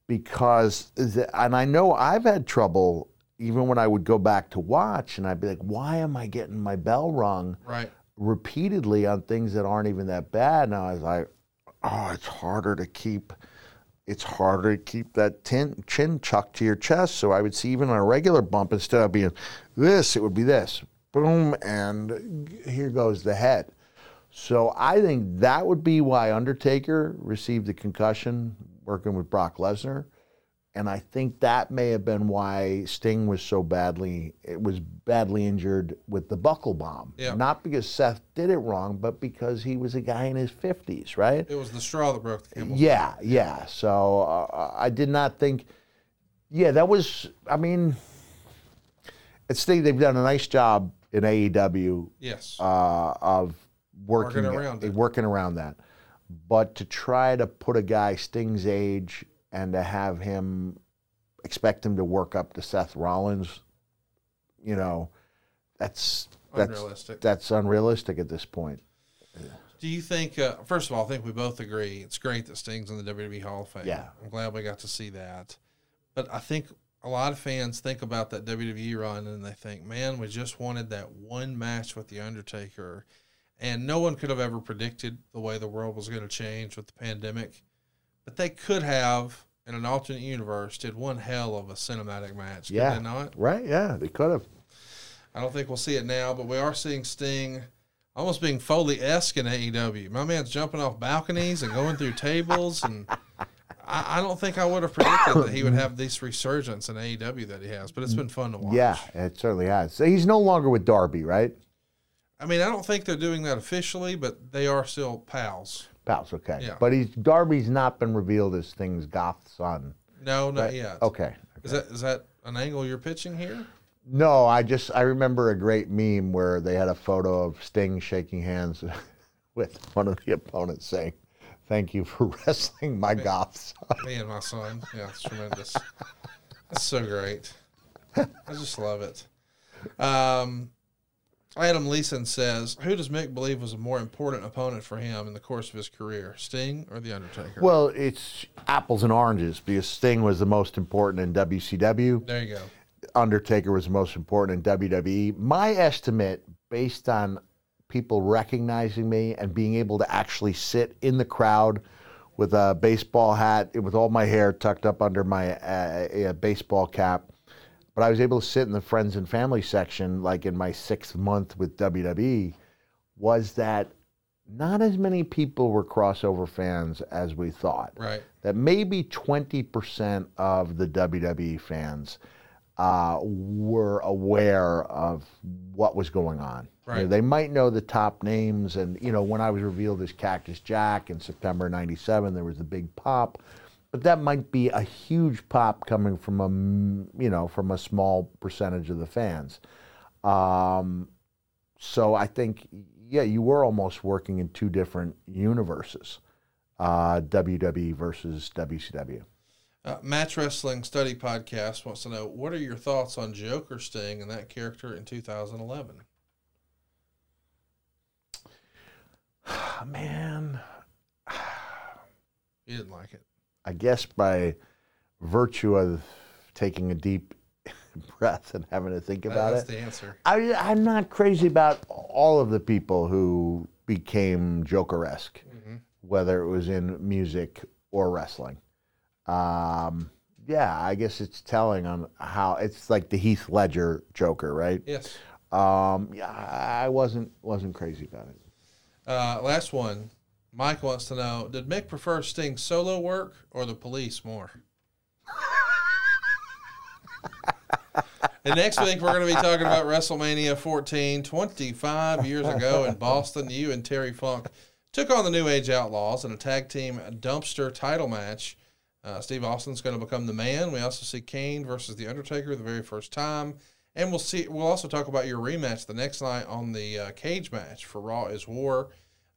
because and I know I've had trouble even when I would go back to watch and I'd be like, why am I getting my bell rung Right. repeatedly on things that aren't even that bad? And I was like, oh, it's harder to keep. It's harder to keep that tin, chin chucked to your chest. So I would see even on a regular bump, instead of being this, it would be this. Boom, and here goes the head. So I think that would be why Undertaker received the concussion working with Brock Lesnar. And I think that may have been why Sting was so badly it was badly injured with the buckle bomb. Yeah. Not because Seth did it wrong, but because he was a guy in his 50s, right? It was the straw that broke the camel. Yeah, yeah. So uh, I did not think Yeah, that was. I mean, it's they, they've done a nice job in AEW Yes. uh, of working Working around it. working around that. But to try to put a guy Sting's age and to have him expect him to work up to Seth Rollins, you know, that's that's Unrealistic. that's unrealistic at this point. Do you think? Uh, first of all, I think we both agree it's great that Sting's in the WWE Hall of Fame. Yeah. I'm glad we got to see that. But I think a lot of fans think about that WWE run and they think, "Man, we just wanted that one match with the Undertaker," and no one could have ever predicted the way the world was going to change with the pandemic. But they could have, in an alternate universe, did one hell of a cinematic match. Could yeah, they not? right. Yeah, they could have. I don't think we'll see it now, but we are seeing Sting almost being Foley esque in AEW. My man's jumping off balconies and going through tables, and I, I don't think I would have predicted that he would have this resurgence in AEW that he has. But it's been fun to watch. Yeah, it certainly has. So he's no longer with Darby, right? I mean, I don't think they're doing that officially, but they are still pals. Pals, okay. Yeah. But he's Darby's not been revealed as Sting's goth son. No, not Right. yet. Okay. Is that is that an angle you're pitching here? No, I just I remember a great meme where they had a photo of Sting shaking hands *laughs* with one of the opponents saying, "Thank you for *laughs* wrestling my goth son." Me and my son. Yeah, it's tremendous. That's so great. I just love it. Um, Adam Leeson says, "Who does Mick believe was a more important opponent for him in the course of his career, Sting or the Undertaker?" Well, it's apples and oranges because Sting was the most important in WCW. there you go. Undertaker was the most important in WWE. My estimate, based on people recognizing me and being able to actually sit in the crowd with a baseball hat, with all my hair tucked up under my uh, baseball cap, but I was able to sit in the friends and family section, like in my sixth month with WWE, was that not as many people were crossover fans as we thought Right. that maybe 20% of the WWE fans uh, were aware of what was going on. You know, Right. they might know the top names, and you know when I was revealed as Cactus Jack in September '97, there was a big pop, but that might be a huge pop coming from a you know from a small percentage of the fans. Um, so I think yeah, you were almost working in two different universes, uh, WWE versus WCW. Uh, Match Wrestling Study Podcast wants to know what are your thoughts on Joker Sting and that character in 2011? Ah, *sighs* man, *sighs* You didn't like it. I guess by virtue of taking a deep *laughs* breath and having to think about That's it, the answer. I, I'm not crazy about all of the people who became Joker-esque, whether it was in music or wrestling. Um, yeah, I guess it's telling on how it's like the Heath Ledger Joker, right? Yes. Um, yeah, I wasn't wasn't crazy about it. Uh, last one. Mike wants to know Did Mick prefer Sting's solo work or the police more? *laughs* and next week, we're going to be talking about WrestleMania 14. 25 years ago in Boston, you and Terry Funk took on the New Age Outlaws in a tag team dumpster title match. Uh, Steve Austin's going to become the man. We also see Kane versus The Undertaker the very first time. And we'll see. We'll also talk about your rematch the next night on the uh, cage match for Raw is War.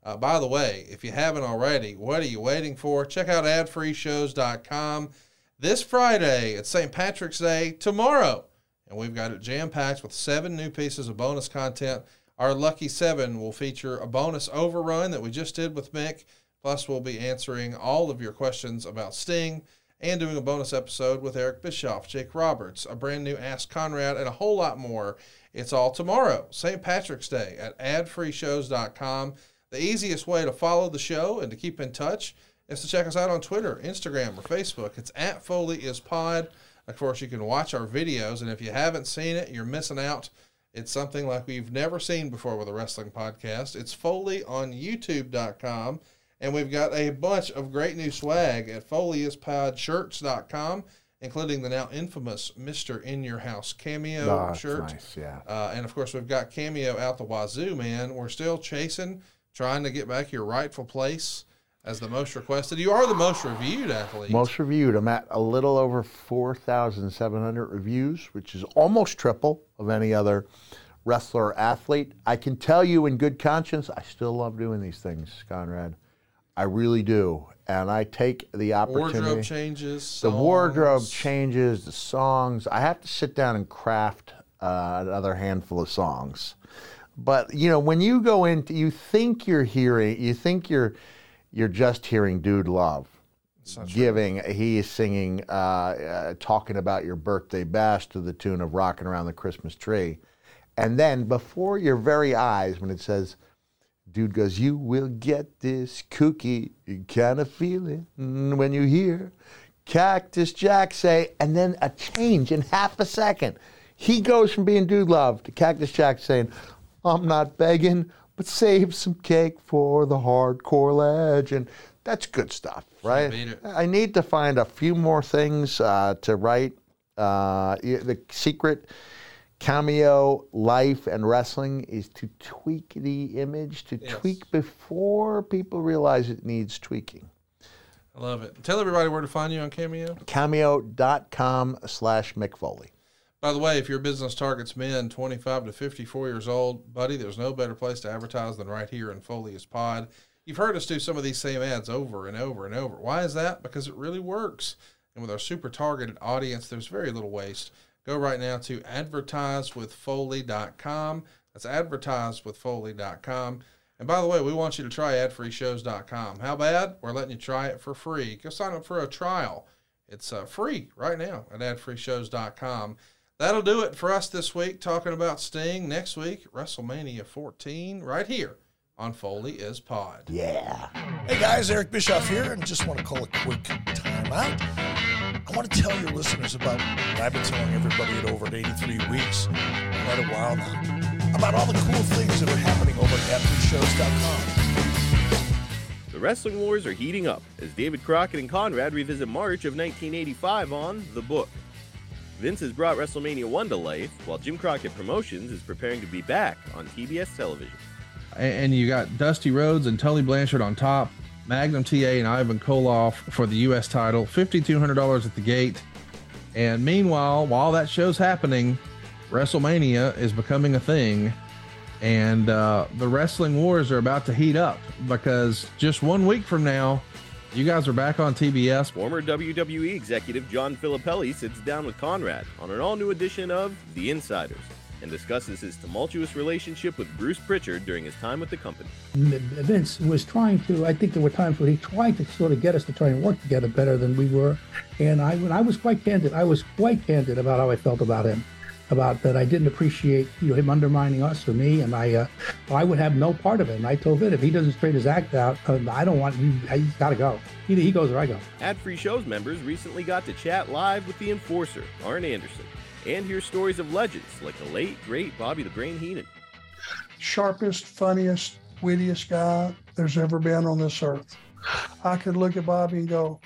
Uh, by the way, if you haven't already, what are you waiting for? Check out adfreeshows.com this Friday. It's St. Patrick's Day tomorrow, and we've got it jam packed with seven new pieces of bonus content. Our lucky seven will feature a bonus overrun that we just did with Mick. Plus, we'll be answering all of your questions about Sting and doing a bonus episode with Eric Bischoff, Jake Roberts, a brand new Ask Conrad, and a whole lot more. It's all tomorrow, St. Patrick's Day, at adfreeshows.com. The easiest way to follow the show and to keep in touch is to check us out on Twitter, Instagram, or Facebook. It's at Foley is Pod. Of course, you can watch our videos, and if you haven't seen it, you're missing out. It's something like we've never seen before with a wrestling podcast. It's Foley on YouTube.com, and we've got a bunch of great new swag at FoleyIsPodShirts.com, including the now infamous Mr. In Your House cameo that's shirt. nice, yeah. Uh, and of course, we've got Cameo out the wazoo, man. We're still chasing, trying to get back your rightful place as the most requested. You are the most reviewed athlete. Most reviewed. I'm at a little over 4,700 reviews, which is almost triple of any other wrestler or athlete. I can tell you in good conscience, I still love doing these things, Conrad. I really do. And I take the opportunity. Wardrobe changes. The wardrobe changes, the songs. I have to sit down and craft uh, another handful of songs. But you know, when you go into, you think you're hearing, you think you're, you're just hearing "Dude Love," giving. He is singing, uh, uh, talking about your birthday bash to the tune of "Rocking Around the Christmas Tree," and then before your very eyes, when it says, "Dude goes, you will get this kooky kind of feeling when you hear Cactus Jack say," and then a change in half a second. He goes from being Dude Love to Cactus Jack saying, I'm not begging, but save some cake for the hardcore legend. That's good stuff, right? I need to find a few more things uh, to write. Uh, the secret cameo life and wrestling is to tweak the image, to Yes. tweak before people realize it needs tweaking. I love it. Tell everybody where to find you on Cameo. Cameo.com slash Mick Foley. By the way, if your business targets men 25 to 54 years old, buddy, there's no better place to advertise than right here in Foley is Pod. You've heard us do some of these same ads over and over and over. Why is that? Because it really works. And with our super targeted audience, there's very little waste. Go right now to advertisewithfoley.com. That's advertisewithfoley.com. And by the way, we want you to try adfreeshows.com. How bad? We're letting you try it for free. Go sign up for a trial. It's uh, free right now at adfreeshows.com. That'll do it for us this week, talking about Sting. Next week, WrestleMania 14, right here on Foley is Pod. Yeah. Hey guys, Eric Bischoff here, and just want to call a quick timeout. I want to tell your listeners about what I've been telling everybody at over 83 weeks, quite a while now, about all the cool things that are happening over at AdFreeShows.com. The wrestling wars are heating up as David Crockett and Conrad revisit March of 1985 on The Book. Vince has brought WrestleMania 1 to life, while Jim Crockett Promotions is preparing to be back on TBS television. And you got Dusty Rhodes and Tully Blanchard on top, Magnum TA and Ivan Koloff for the U.S. title, $5,200 at the gate. And meanwhile, while that show's happening, WrestleMania is becoming a thing. And uh, the wrestling wars are about to heat up because just one week from now, you guys are back on TBS. Former WWE executive John Filippelli sits down with Conrad on an all new edition of The Insiders and discusses his tumultuous relationship with Bruce Pritchard during his time with the company. Vince was trying to. I think there were times where he tried to sort of get us to try and work together better than we were. And I, when I was quite candid, I was quite candid about how I felt about him, about that I didn't appreciate you know him undermining us or me, and I, uh, I would have no part of it. And I told Vin if he doesn't straighten his act out, uh, I don't want you. He's got to go. Either he goes or I go. Ad Free Shows members recently got to chat live with the enforcer, Arn Anderson, and hear stories of legends like the late, great Bobby the Brain Heenan. sharpest, funniest, wittiest guy there's ever been on this earth. I could look at Bobby and go,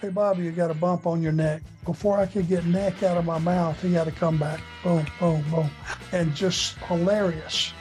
Hey, Bobby, you got a bump on your neck. Before I could get neck out of my mouth, he had to come back. Boom, boom, boom. And just hilarious.